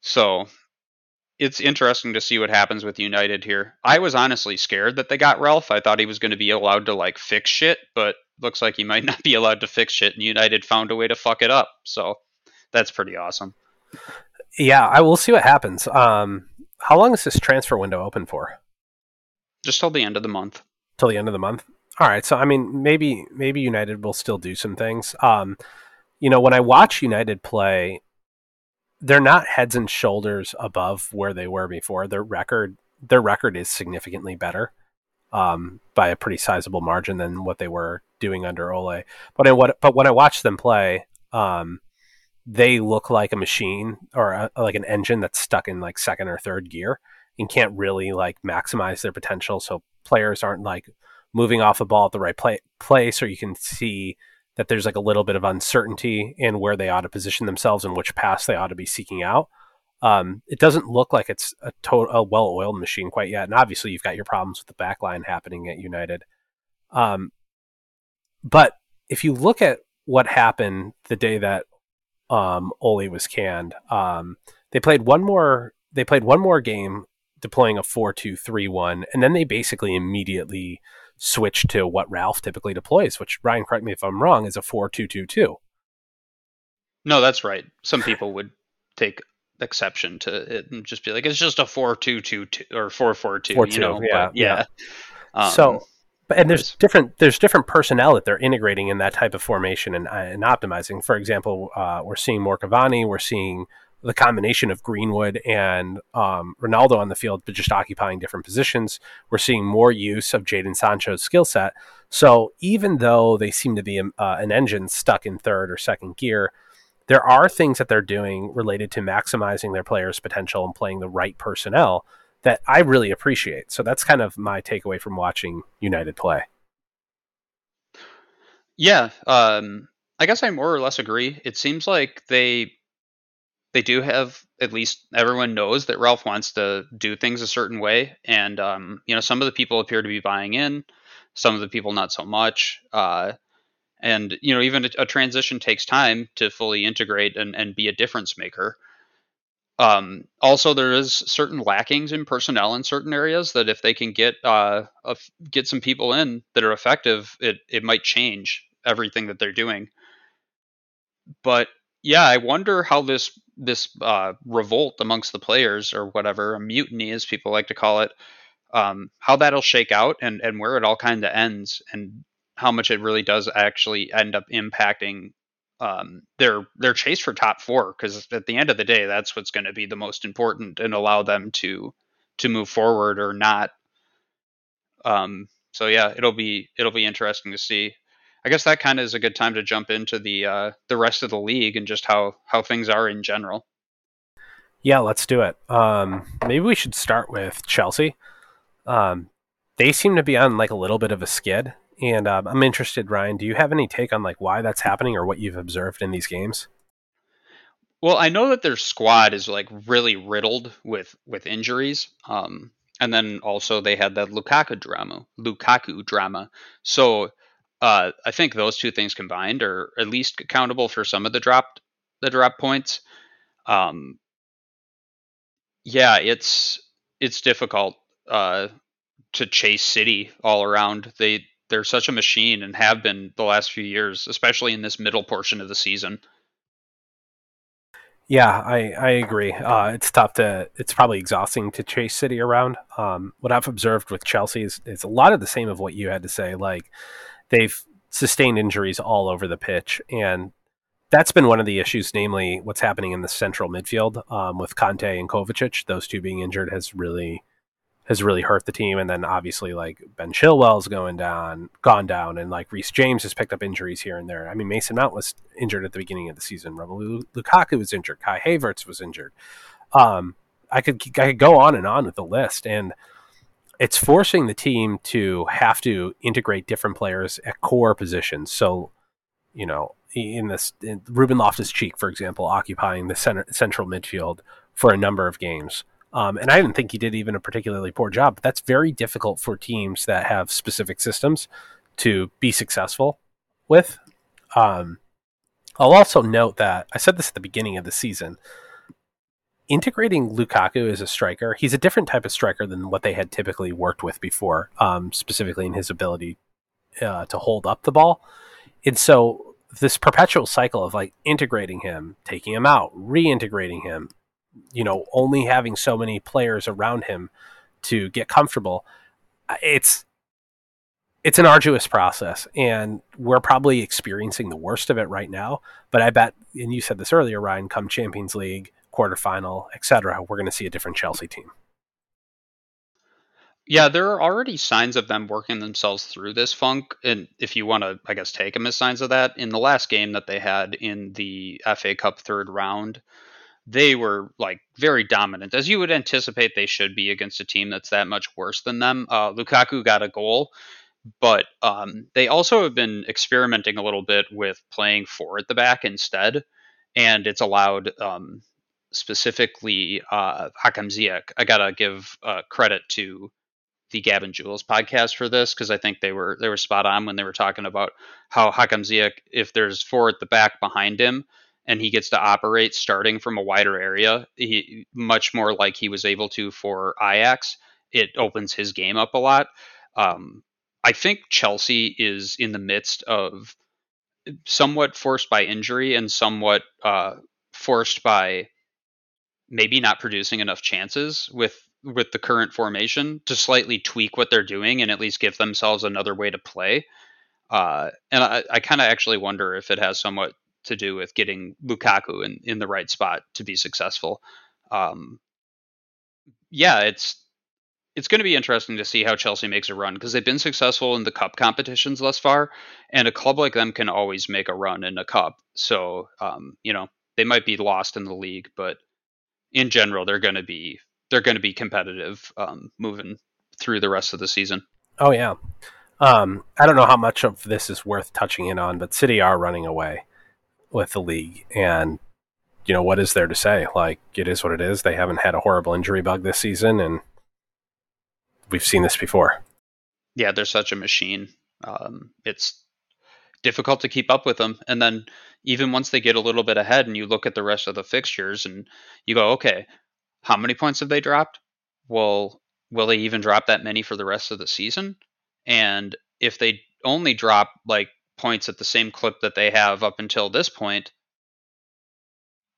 So it's interesting to see what happens with United here. I was honestly scared that they got Ralf. I thought he was going to be allowed to like fix shit, but looks like he might not be allowed to fix shit, and United found a way to fuck it up. So that's pretty awesome. Yeah, I will see what happens. Um, how long is this transfer window open for? Just till the end of the month. Till the end of the month. All right. So I mean, maybe maybe United will still do some things. Um, you know, when I watch United play, they're not heads and shoulders above where they were before. Their record their record is significantly better um, by a pretty sizable margin than what they were doing under Ole. But I, what, but when I watch them play, um, they look like a machine or a, like an engine that's stuck in like second or third gear. and can't really like maximize their potential. So players aren't like moving off the ball at the right play- place, or you can see that there's like a little bit of uncertainty in where they ought to position themselves and which pass they ought to be seeking out. Um, it doesn't look like it's a, to- a well-oiled machine quite yet, and obviously you've got your problems with the back line happening at United. Um, but if you look at what happened the day that um, Ole was canned, um, they played one more. They played one more game deploying a four-two-three-one, and then they basically immediately switched to what Ralf typically deploys, which Rian, correct me if I'm wrong, is a four-two-two-two. No, that's right. Some people would take exception to it and just be like, it's just a four-two-two-two or four-four-two. Four, you know, yeah, but, yeah. Um, so but, and there's different there's different personnel that they're integrating in that type of formation and, and optimizing. For example, uh, we're seeing more Cavani, we're seeing the combination of Greenwood and um, Ronaldo on the field, but just occupying different positions. We're seeing more use of Jadon Sancho's skill set. So even though they seem to be uh, an engine stuck in third or second gear, there are things that they're doing related to maximizing their players' potential and playing the right personnel that I really appreciate. So that's kind of my takeaway from watching United play. Yeah, um, I guess I more or less agree. It seems like they they do have at least everyone knows that Ralf wants to do things a certain way, and um, you know some of the people appear to be buying in, some of the people not so much. Uh, and you know even a, a transition takes time to fully integrate and, and be a difference maker. Um, also, there is certain lackings in personnel in certain areas that if they can get uh, a, get some people in that are effective, it it might change everything that they're doing. But yeah, I wonder how this this uh, revolt amongst the players or whatever, a mutiny as people like to call it, um, how that'll shake out and and where it all kind of ends and how much it really does actually end up impacting um, their their chase for top four because at the end of the day that's what's going to be the most important and allow them to to move forward or not um, so yeah it'll be it'll be interesting to see i guess that kind of is a good time to jump into the uh, the rest of the league and just how how things are in general Yeah, let's do it. Um, maybe we should start with Chelsea. Um, they seem to be on like a little bit of a skid, and um, I'm interested, Rian. Do you have any take on like why that's happening or what you've observed in these games? Well, I know that their squad is like really riddled with with injuries. Um, and then also they had that Lukaku drama, Lukaku drama. So uh, I think those two things combined are at least accountable for some of the dropped the drop points. Um, yeah, it's it's difficult uh, to chase City all around. They they're such a machine and have been the last few years, especially in this middle portion of the season. Yeah, I, I agree. Uh, it's tough to. It's probably exhausting to chase City around. Um, what I've observed with Chelsea is, is a lot of the same of what you had to say. Like they've sustained injuries all over the pitch, and that's been one of the issues. Namely, what's happening in the central midfield um, with Kanté and Kovacic. Those two being injured has really has really hurt the team. And then obviously like Ben Chilwell's going down, gone down, and like Reece James has picked up injuries here and there. I mean, Mason Mount was injured at the beginning of the season. Romelu Lukaku was injured. Kai Havertz was injured. Um, I could I could go on and on with the list, and it's forcing the team to have to integrate different players at core positions. So, you know, in this, in Ruben Loftus Cheek, for example, occupying the center, central midfield for a number of games. Um, and I didn't think he did even a particularly poor job, but that's very difficult for teams that have specific systems to be successful with. Um, I'll also note that I said this at the beginning of the season. Integrating Lukaku as a striker, he's a different type of striker than what they had typically worked with before, um, specifically in his ability uh, to hold up the ball. And so, this perpetual cycle of like integrating him, taking him out, reintegrating him, you know, only having so many players around him to get comfortable, it's it's an arduous process, and we're probably experiencing the worst of it right now. But I bet, and you said this earlier, Rian, come Champions League, quarterfinal, etc., we're going to see a different Chelsea team. Yeah, there are already signs of them working themselves through this funk, and if you want to, I guess, take them as signs of that, in the last game that they had in the FA Cup third round, they were like very dominant, as you would anticipate they should be against a team that's that much worse than them. Uh, Lukaku got a goal, but um, they also have been experimenting a little bit with playing four at the back instead, and it's allowed um, specifically uh, Hakim Ziyech. I gotta give uh, credit to the Gavin Jules podcast for this because I think they were they were spot on when they were talking about how Hakim Ziyech, if there's four at the back behind him and he gets to operate starting from a wider area, he much more like he was able to for Ajax. It opens his game up a lot. Um, I think Chelsea is in the midst of somewhat forced by injury and somewhat uh, forced by maybe not producing enough chances with with the current formation to slightly tweak what they're doing and at least give themselves another way to play. Uh, and I, I kind of actually wonder if it has somewhat to do with getting Lukaku in, in the right spot to be successful. Um, yeah, it's it's going to be interesting to see how Chelsea makes a run because they've been successful in the cup competitions thus far, and a club like them can always make a run in a cup. So, um, you know, they might be lost in the league, but in general, they're going to be they're going to be competitive um, moving through the rest of the season. Oh yeah, um, I don't know how much of this is worth touching in on, but City are running away with the league, and you know what is there to say? Like it is what it is. They haven't had a horrible injury bug this season, and we've seen this before. Yeah, they're such a machine. Um, it's difficult to keep up with them, and then even once they get a little bit ahead, and you look at the rest of the fixtures, and you go, okay, how many points have they dropped? Well, will they even drop that many for the rest of the season? And if they only drop like points at the same clip that they have up until this point,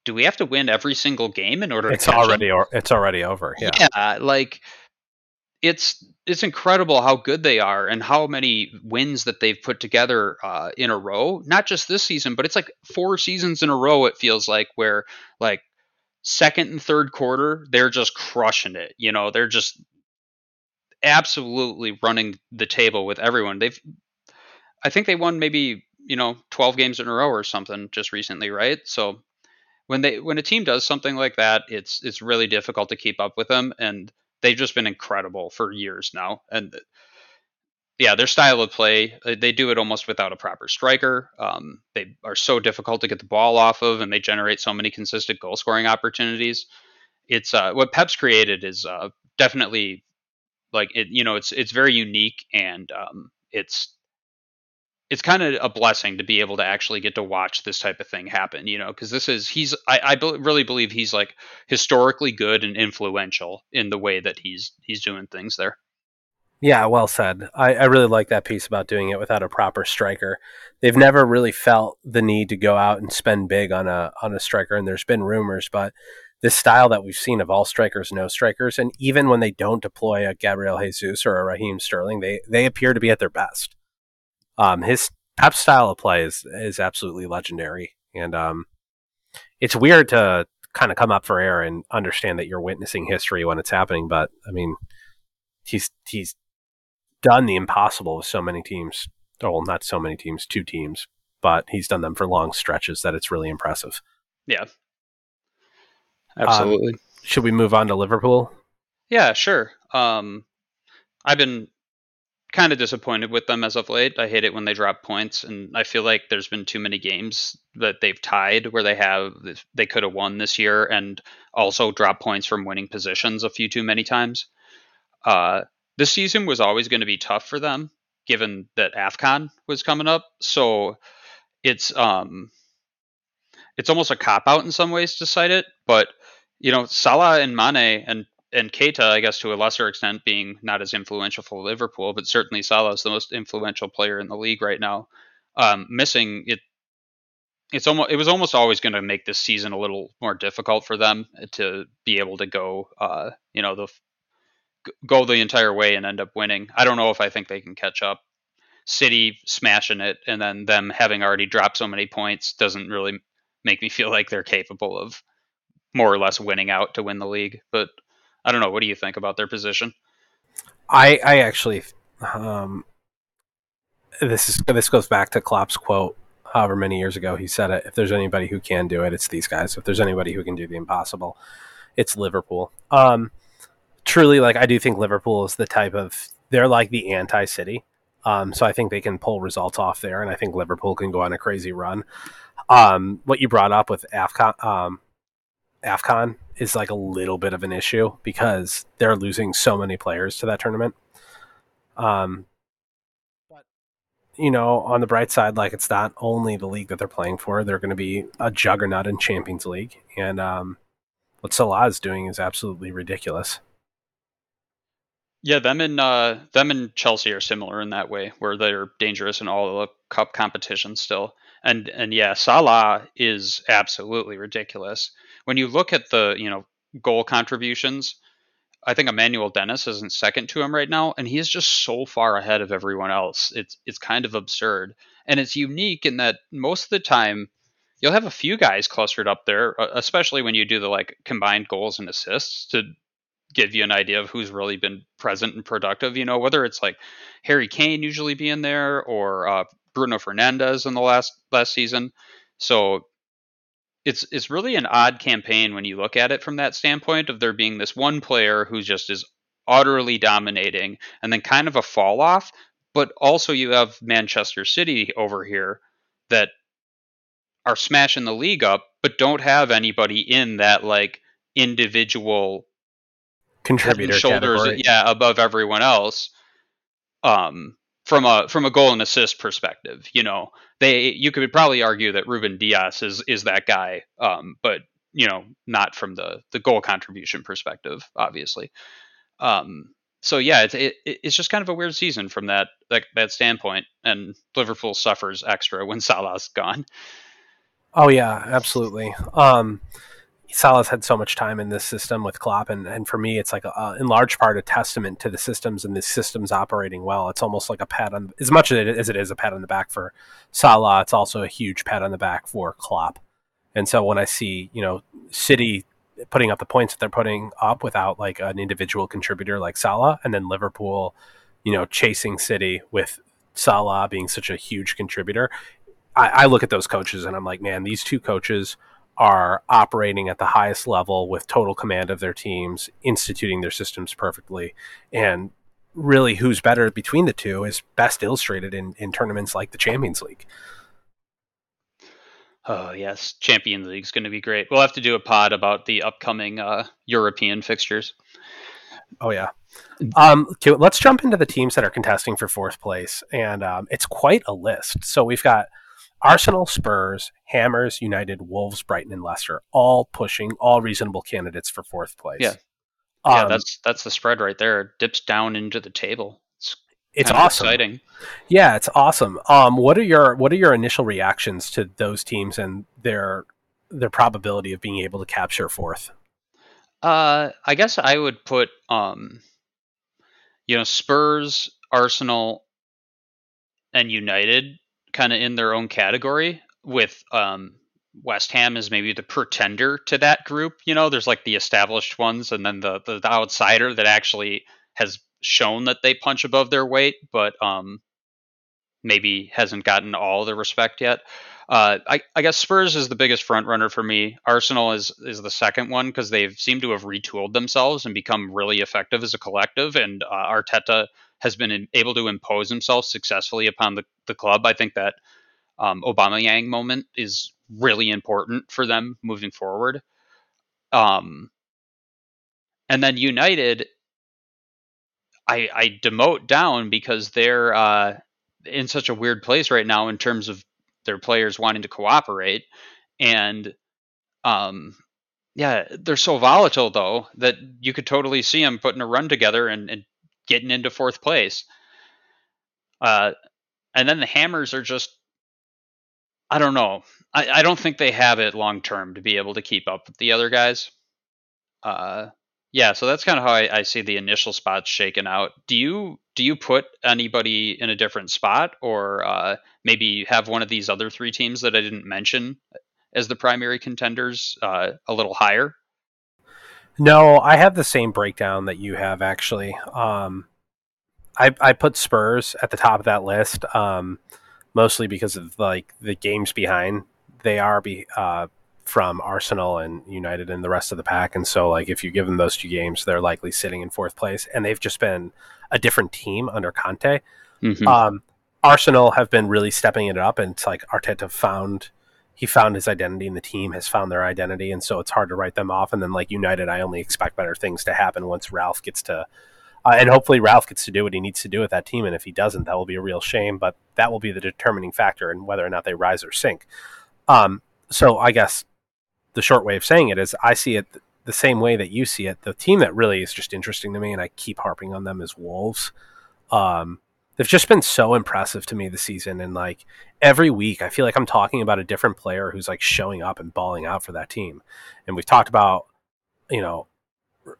do we have to win every single game in order it's to already or, it's already over yeah. yeah like it's it's incredible how good they are and how many wins that they've put together uh, in a row not just this season but it's like four seasons in a row it feels like where like second and third quarter, they're just crushing it. You know, they're just absolutely running the table with everyone. They've, I think they won maybe you know 12 games in a row or something just recently, right? So when they when a team does something like that, it's it's really difficult to keep up with them, and they've just been incredible for years now. And yeah, their style of play, uh, they do it almost without a proper striker. Um, they are so difficult to get the ball off of, and they generate so many consistent goal scoring opportunities. It's uh, what Pep's created is uh, definitely like it. You know, it's it's very unique, and um, it's it's kind of a blessing to be able to actually get to watch this type of thing happen. You know, because this is he's I, I be- really believe he's like historically good and influential in the way that he's he's doing things there. Yeah, well said. I, I really like that piece about doing it without a proper striker. They've never really felt the need to go out and spend big on a on a striker, and there's been rumors, but this style that we've seen of all strikers, no strikers, and even when they don't deploy a Gabriel Jesus or a Raheem Sterling, they they appear to be at their best. Um, his Pep style of play is is absolutely legendary, and um, it's weird to kind of come up for air and understand that you're witnessing history when it's happening. But I mean, he's he's done the impossible with so many teams. Oh, well, not so many teams, two teams, but he's done them for long stretches that it's really impressive. Yeah. Absolutely. Um, should we move on to Liverpool? Yeah, sure. Um, I've been kind of disappointed with them as of late. I hate it when they drop points, and I feel like there's been too many games that they've tied where they have they could have won this year and also drop points from winning positions a few too many times. Uh, this season was always going to be tough for them, given that AFCON was coming up. So it's um it's almost a cop out in some ways to cite it, but you know, Salah and Mane and and Keita, I guess to a lesser extent, being not as influential for Liverpool, but certainly Salah is the most influential player in the league right now. Um, missing it, it's almost it was almost always going to make this season a little more difficult for them to be able to go, uh, you know, the go the entire way and end up winning. I don't know if I think they can catch up. City smashing it and then them having already dropped so many points doesn't really make me feel like they're capable of more or less winning out to win the league. But I don't know. What do you think about their position? I I actually um, this is this goes back to Klopp's quote however many years ago he said it. If there's anybody who can do it, it's these guys. If there's anybody who can do the impossible, it's Liverpool. Um, truly, like I do think Liverpool is the type of they're like the anti city. Um, so I think they can pull results off there, and I think Liverpool can go on a crazy run. Um, what you brought up with Afcon, um, Afcon is like a little bit of an issue because they're losing so many players to that tournament. Um, but you know, on the bright side, like it's not only the league that they're playing for; they're going to be a juggernaut in Champions League, and um, what Salah is doing is absolutely ridiculous. Yeah, them and uh, them and Chelsea are similar in that way, where they're dangerous in all the cup competitions still. And and yeah, Salah is absolutely ridiculous. When you look at the you know goal contributions, I think Emmanuel Dennis isn't second to him right now, and he is just so far ahead of everyone else. It's it's kind of absurd, and it's unique in that most of the time you'll have a few guys clustered up there, especially when you do the like combined goals and assists to give you an idea of who's really been present and productive. You know, whether it's like Harry Kane usually being there or uh, Bruno Fernandes in the last last season. So it's it's really an odd campaign when you look at it from that standpoint of there being this one player who just is utterly dominating and then kind of a fall off. But also you have Manchester City over here that are smashing the league up, but don't have anybody in that like individual contributor shoulders, category. yeah, above everyone else. Um, from a from a goal and assist perspective, you know, they you could probably argue that Ruben Dias is is that guy, um, but you know, not from the the goal contribution perspective, obviously. Um, so yeah, it's it, it's just kind of a weird season from that, that that standpoint, and Liverpool suffers extra when [LAUGHS] Salah's gone. Oh yeah, absolutely. Um, Salah's had so much time in this system with Klopp, and, and for me, it's like a, in large part a testament to the systems and the systems operating well. It's almost like a pat on as much as it is a pat on the back for Salah. It's also a huge pat on the back for Klopp. And so when I see you know City putting up the points that they're putting up without like an individual contributor like Salah, and then Liverpool, you know, chasing City with Salah being such a huge contributor, I, I look at those coaches and I'm like, man, these two coaches are operating at the highest level with total command of their teams, instituting their systems perfectly. And really, who's better between the two is best illustrated in, in tournaments like the Champions League. Oh, yes. Champions League's going to be great. We'll have to do a pod about the upcoming uh, European fixtures. Oh, yeah. Um, okay, let's jump into the teams that are contesting for fourth place. And um, it's quite a list. So we've got Arsenal, Spurs, Hammers, United, Wolves, Brighton, and Leicester, all pushing, all reasonable candidates for fourth place. Yeah, um, yeah, that's that's the spread right there. It dips down into the table. It's it's awesome. Exciting. Yeah, it's awesome. Um, what are your what are your initial reactions to those teams and their their probability of being able to capture fourth? Uh, I guess I would put um, you know, Spurs, Arsenal, and United kind of in their own category with um, West Ham is maybe the pretender to that group. You know, there's like the established ones and then the, the, the outsider that actually has shown that they punch above their weight, but um, maybe hasn't gotten all the respect yet. Uh, I, I, guess Spurs is the biggest front runner for me. Arsenal is is the second one because they've seemed to have retooled themselves and become really effective as a collective. And uh, Arteta has been able to impose himself successfully upon the, the club. I think that um, Yang moment is really important for them moving forward. Um, and then United, I, I demote down because they're uh, in such a weird place right now in terms of their players wanting to cooperate. And um, yeah, they're so volatile though that you could totally see them putting a run together and, and getting into fourth place. Uh, and then the Hammers are just, I don't know. I, I don't think they have it long term to be able to keep up with the other guys. Uh, yeah, so that's kind of how I, I, see the initial spots shaken out. Do you do you put anybody in a different spot, or uh, maybe have one of these other three teams that I didn't mention as the primary contenders uh, a little higher? No, I have the same breakdown that you have actually. Um, I, I put Spurs at the top of that list. Um, mostly because of like the games behind they are be, uh, from Arsenal and United and the rest of the pack. And so, like, if you give them those two games, they're likely sitting in fourth place. And they've just been a different team under Conte. Mm-hmm. Um, Arsenal have been really stepping it up, and it's like Arteta found he found his identity, and the team has found their identity, and so it's hard to write them off. And then like United, I only expect better things to happen once Ralf gets to. Uh, and hopefully Ralf gets to do what he needs to do with that team. And if he doesn't, that will be a real shame. But that will be the determining factor in whether or not they rise or sink. Um, so I guess the short way of saying it is I see it the same way that you see it. The team that really is just interesting to me, and I keep harping on them, is Wolves. Um, they've just been so impressive to me this season, and like every week, I feel like I'm talking about a different player who's like showing up and balling out for that team. And we've talked about, you know,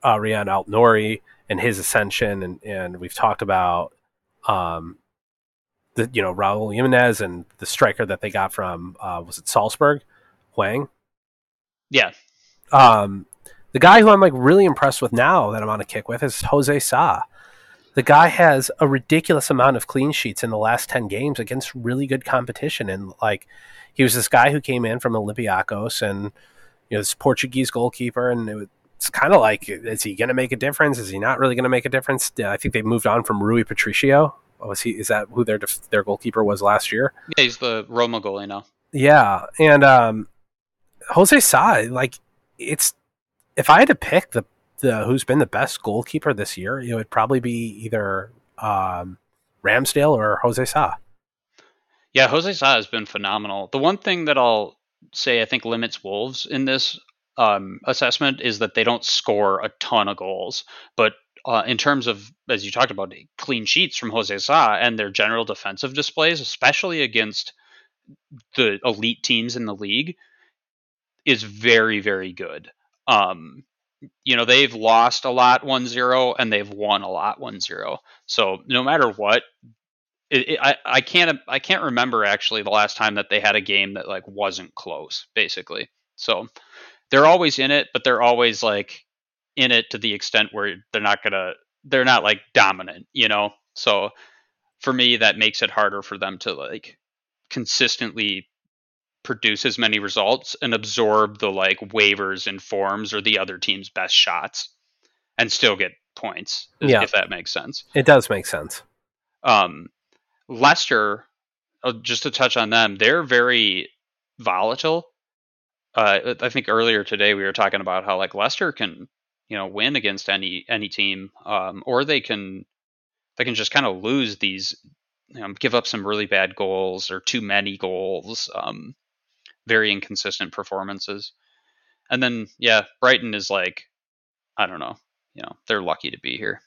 uh, Riyad Aït-Nouri and his ascension, and and we've talked about, um, the you know Raul Jimenez and the striker that they got from uh, was it Salzburg, Hwang yeah. Um, the guy who I'm like really impressed with now that I'm on a kick with is Jose Sa. The guy has a ridiculous amount of clean sheets in the last 10 games against really good competition. And like, he was this guy who came in from Olympiacos and, you know, this Portuguese goalkeeper. And it it's kind of like, is he going to make a difference? Is he not really going to make a difference? I think they moved on from Rui Patricio. Was he? Is that who their their goalkeeper was last year? Yeah, he's the Roma goalie now. Yeah, and um, Jose Sa, like it's if I had to pick the the who's been the best goalkeeper this year, it would probably be either um, Ramsdale or Jose Sa. Yeah, Jose Sa has been phenomenal. The one thing that I'll say I think limits Wolves in this um, assessment is that they don't score a ton of goals, but uh, in terms of as you talked about clean sheets from Jose Sa and their general defensive displays, especially against the elite teams in the league, is very very good. Um, you know they've lost a lot 1-0 and they've won a lot 1-0. So no matter what, it, it, I I can't I can't remember actually the last time that they had a game that like wasn't close basically. So they're always in it, but they're always like in it to the extent where they're not gonna they're not like dominant, you know. So for me, that makes it harder for them to like consistently produce as many results and absorb the like waivers and forms or the other team's best shots and still get points yeah. if that makes sense. It does make sense. Um leicester uh, just to touch on them they're very volatile. Uh, i think earlier today we were talking about how like leicester can you know win against any any team um, or they can they can just kind of lose these you know, give up some really bad goals or too many goals um, very inconsistent performances. And then yeah, Brighton is like I don't know, you know, they're lucky to be here.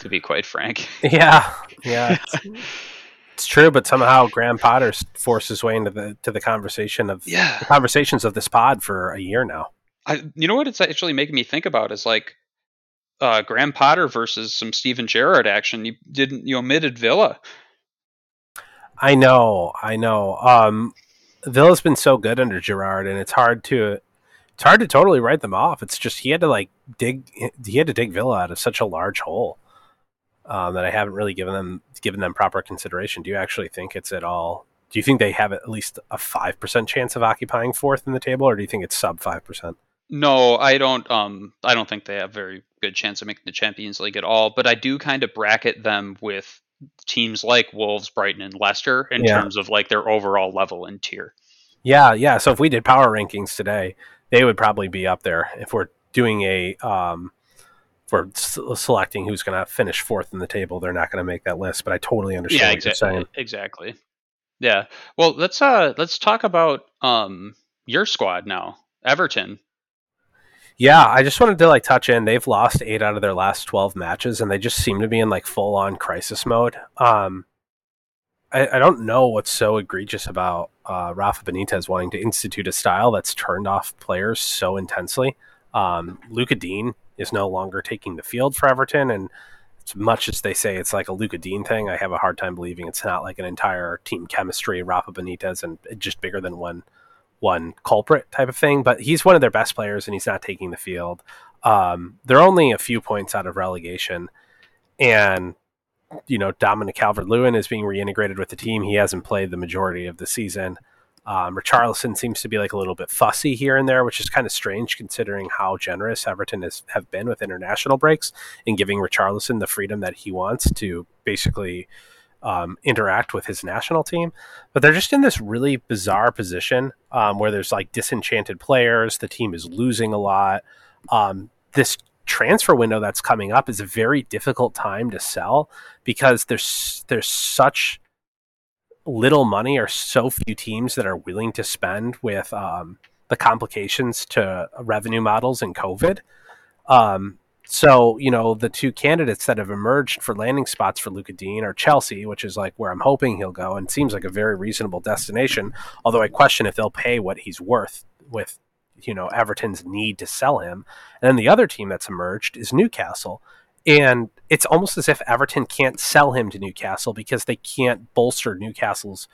To be quite frank. [LAUGHS] Yeah. Yeah. It's, [LAUGHS] it's true, but somehow Graham Potter forced his way into the to the conversation of yeah. conversations of this pod for a year now. I, you know what it's actually making me think about is like uh, Graham Potter versus some Steven Gerrard action. You didn't you omitted Villa. I know, I know. Um, Villa's been so good under Gerrard, and it's hard to it's hard to totally write them off. It's just he had to like dig he had to dig Villa out of such a large hole um, that I haven't really given them given them proper consideration. Do you actually think it's at all? Do you think they have at least a five percent chance of occupying fourth in the table, or do you think it's sub five percent? No, I don't. Um, I don't think they have very good chance of making the Champions League at all. But I do kind of bracket them with teams like Wolves, Brighton, and Leicester in yeah. terms of like their overall level and tier. Yeah, yeah. So if we did power rankings today, they would probably be up there. If we're doing a, um, we're selecting who's going to finish fourth in the table, they're not going to make that list. But I totally understand yeah, what you're saying. Exactly. Yeah. Well, let's uh let's talk about um your squad now, Everton. Yeah, I just wanted to like touch in. They've lost eight out of their last twelve matches, and they just seem to be in like full on crisis mode. Um, I, I don't know what's so egregious about uh, Rafa Benitez wanting to institute a style that's turned off players so intensely. Um, Lucas Digne is no longer taking the field for Everton, and as much as they say it's like a Lucas Digne thing, I have a hard time believing it's not like an entire team chemistry, Rafa Benitez, and just bigger than one one culprit type of thing, but he's one of their best players and he's not taking the field. Um, they're only a few points out of relegation, and you know, Dominic Calvert Lewin is being reintegrated with the team. He hasn't played the majority of the season. Um, Richarlison seems to be like a little bit fussy here and there, which is kind of strange considering how generous Everton has have been with international breaks and giving Richarlison the freedom that he wants to basically um, interact with his national team. But they're just in this really bizarre position um, where there's like disenchanted players. The team is losing a lot. Um, this transfer window that's coming up is a very difficult time to sell because there's there's such little money or so few teams that are willing to spend with um, the complications to revenue models and COVID. Um, so, you know, the two candidates that have emerged for landing spots for Luca Digne are Chelsea, which is like where I'm hoping he'll go and seems like a very reasonable destination. Although I question if they'll pay what he's worth with, you know, Everton's need to sell him. And then the other team that's emerged is Newcastle. And it's almost as if Everton can't sell him to Newcastle because they can't bolster Newcastle's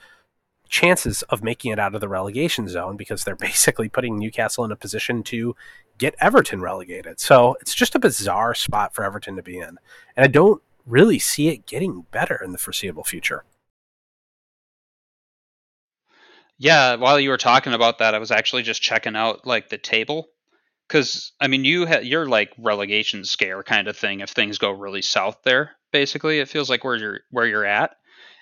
chances of making it out of the relegation zone because they're [LAUGHS] basically putting Newcastle in a position to get Everton relegated. So it's just a bizarre spot for Everton to be in. And I don't really see it getting better in the foreseeable future. Yeah, while you were talking about that, I was actually just checking out like the table because I mean you ha- you're like relegation scare kind of thing if things go really south there. Basically, it feels like where you're where you're at.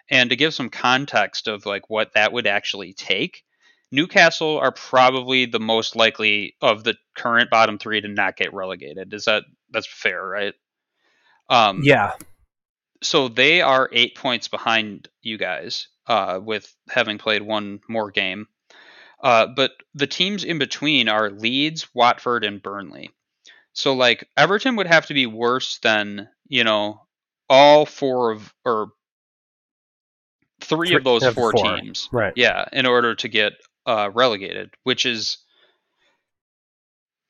And to give some context of like what that would actually take, Newcastle are probably the most likely of the current bottom three to not get relegated. Is that that's fair, right? Um, yeah. So they are eight points behind you guys, uh, with having played one more game. Uh, but the teams in between are Leeds, Watford, and Burnley. So like Everton would have to be worse than you know all four of or three, three of those four, four, teams, right? Yeah, in order to get uh, relegated, which is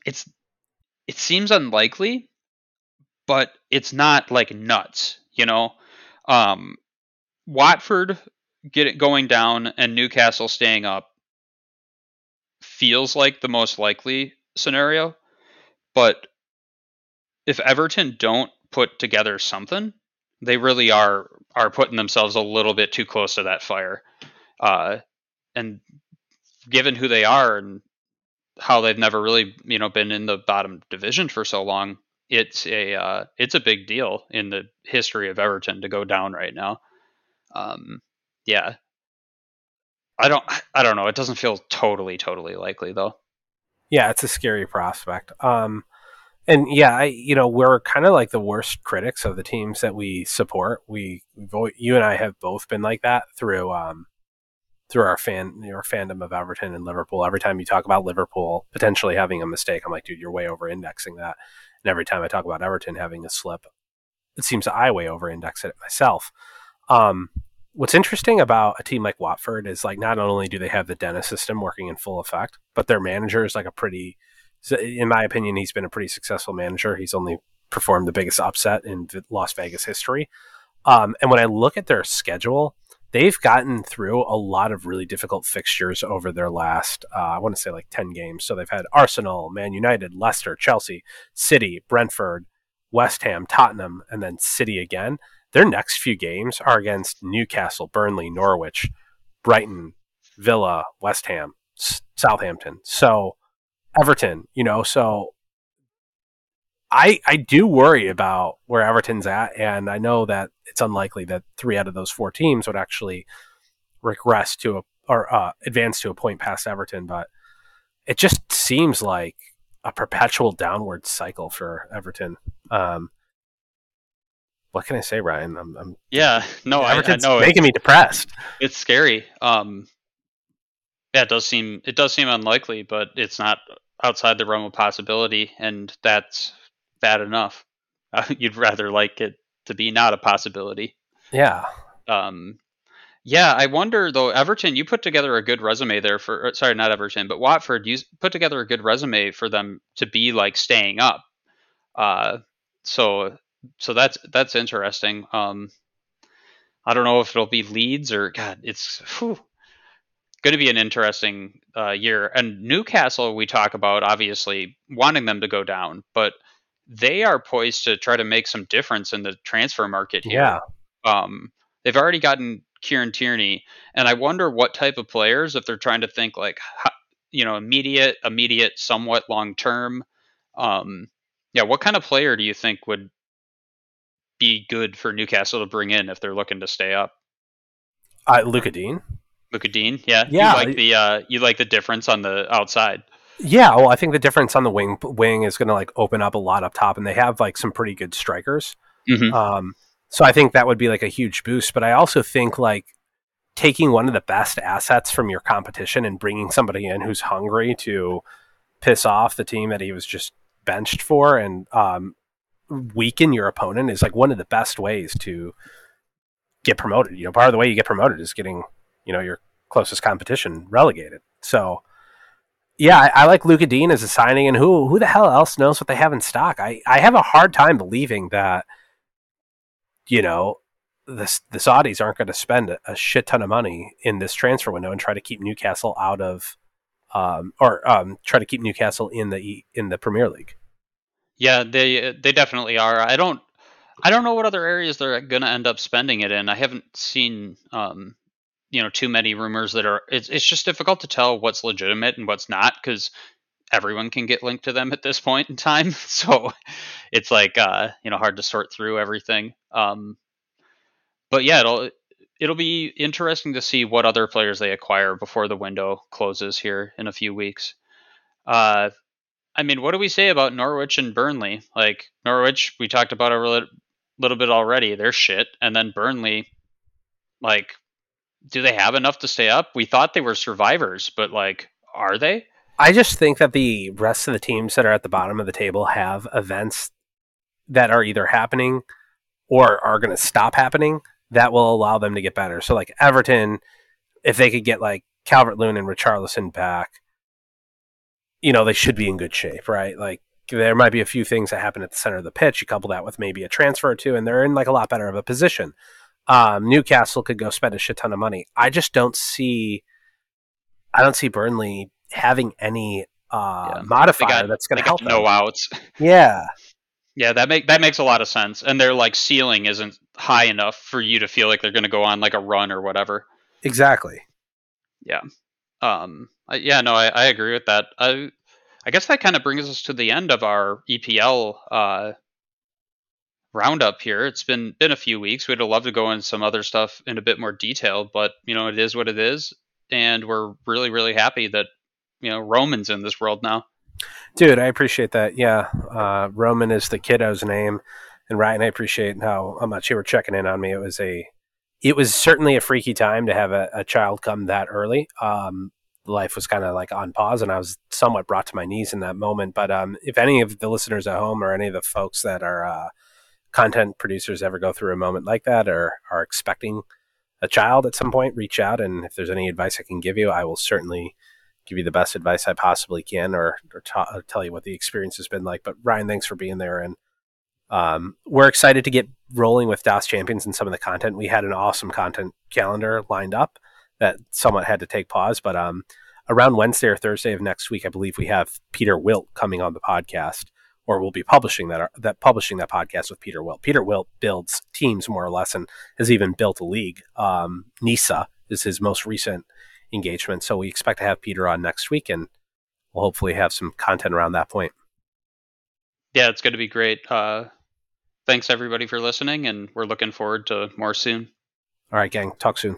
it's it seems unlikely, but it's not like nuts, you know. Um, Watford get it going down and Newcastle staying up feels like the most likely scenario. But if Everton don't put together something, they really are are putting themselves a little bit too close to that fire. Uh, and given who they are and how they've never really, you know, been in the bottom division for so long, it's a uh, it's a big deal in the history of Everton to go down right now. Um, yeah, I don't I don't know. It doesn't feel totally totally likely though. Yeah, it's a scary prospect. Um and yeah, I you know, we're kind of like the worst critics of the teams that we support. We you and I have both been like that through um through our fan your fandom of Everton and Liverpool. Every time you talk about Liverpool potentially having a mistake, I'm like, dude, you're way over indexing that. And every time I talk about Everton having a slip, it seems I way over index it myself. Um, what's interesting about a team like Watford is like not only do they have the Dennis system working in full effect, but their manager is like a pretty, in my opinion, he's been a pretty successful manager. He's only performed the biggest upset in Las Vegas history. Um, and when I look at their schedule, they've gotten through a lot of really difficult fixtures over their last, uh, I want to say like 10 games. So they've had Arsenal, Man United, Leicester, Chelsea, City, Brentford, West Ham, Tottenham, and then City again. Their next few games are against Newcastle, Burnley, Norwich, Brighton, Villa, West Ham, Southampton. So Everton, you know, so I I do worry about where Everton's at, and I know that it's unlikely that three out of those four teams would actually regress to a or uh, advance to a point past Everton, but it just seems like a perpetual downward cycle for Everton. Um, what can I say, Rian? I'm, I'm yeah, no, I, I know making me depressed. It's scary. Um, yeah, it does seem it does seem unlikely, but it's not outside the realm of possibility, and that's bad enough. [LAUGHS] Uh, you'd rather like it to be not a possibility. Yeah. Um, yeah, I wonder though. Everton, you put together a good resume there for. Sorry, not Everton, but Watford. You put together a good resume for them to be like staying up. Uh, so so that's that's interesting. Um, I don't know if it'll be Leeds or God. It's going to be an interesting uh, year. And Newcastle, we talk about obviously wanting them to go down, but they are poised to try to make some difference in the transfer market here. Yeah. Um, they've already gotten Kieran Tierney, and I wonder what type of players, if they're trying to think like, you know, immediate, immediate, somewhat long term. Um, yeah, what kind of player do you think would be good for Newcastle to bring in if they're looking to stay up? Uh, Lucas Digne. Lucas Digne, yeah, yeah. You like the uh, you like the difference on the outside. Yeah, well, I think the difference on the wing wing is going to like open up a lot up top, and they have like some pretty good strikers. Mm-hmm. Um, so I think that would be like a huge boost. But I also think like taking one of the best assets from your competition and bringing somebody in who's hungry to piss off the team that he was just benched for and um, weaken your opponent is like one of the best ways to get promoted. You know, part of the way you get promoted is getting you know your closest competition relegated. So yeah, I, I like Luca Digne as a signing, and who who the hell else knows what they have in stock? I, I have a hard time believing that you know the the Saudis aren't going to spend a, shit ton of money in this transfer window and try to keep Newcastle out of um, or um, try to keep Newcastle in the in the Premier League. Yeah, they they definitely are. I don't I don't know what other areas they're going to end up spending it in. I haven't seen um, you know too many rumors that are it's it's just difficult to tell what's legitimate and what's not because everyone can get linked to them at this point in time. [LAUGHS] So it's like uh you know hard to sort through everything. Um but yeah it'll it'll be interesting to see what other players they acquire before the window closes here in a few weeks. Uh i mean what do we say about norwich and burnley? Like norwich we talked about a little bit already they're shit and then burnley like do they have enough to stay up? We thought they were survivors, but like, are they? I just think that the rest of the teams that are at the bottom of the table have events that are either happening or are going to stop happening that will allow them to get better. So, like Everton, if they could get like Calvert Lewin and Richarlison back, you know, they should be in good shape, right? Like, there might be a few things that happen at the center of the pitch. You couple that with maybe a transfer or two, and they're in like a lot better of a position um, Newcastle could go spend a shit ton of money. I just don't see, I don't see Burnley having any uh, yeah. modifier got, that's going to help. No them. outs. [LAUGHS] Yeah. Yeah, that make that makes a lot of sense. And their like ceiling isn't high enough for you to feel like they're going to go on like a run or whatever. Exactly. Yeah. Um. Yeah. No, I, I agree with that. I I guess that kind of brings us to the end of our EPL uh, roundup here. It's been been a few weeks. We'd love to go into some other stuff in a bit more detail, but you know, it is what it is, and we're really really happy that you know Roman's in this world now. Dude, I appreciate that. Yeah, uh, Roman is the kiddo's name, and Rian, I appreciate how, how much you were checking in on me. It was a, it was certainly a freaky time to have a, a child come that early. Um, life was kind of like on pause, and I was somewhat brought to my knees in that moment. But um, if any of the listeners at home or any of the folks that are uh, content producers ever go through a moment like that or are expecting a child at some point, reach out. And if there's any advice I can give you, I will certainly give you the best advice I possibly can or, or, ta- or tell you what the experience has been like. But Rian, thanks for being there. And um, we're excited to get rolling with DOS Champions and some of the content. We had an awesome content calendar lined up that somewhat had to take pause. But um, around Wednesday or Thursday of next week, I believe we have Peter Wilt coming on the podcast or we'll be publishing that that publishing that podcast with Peter Wilt. Peter Wilt builds teams more or less, and has even built a league. Um, NISA is his most recent engagement, so we expect to have Peter on next week, and we'll hopefully have some content around that point. Yeah, it's going to be great. Uh, thanks everybody for listening, and we're looking forward to more soon. All right, gang. Talk soon.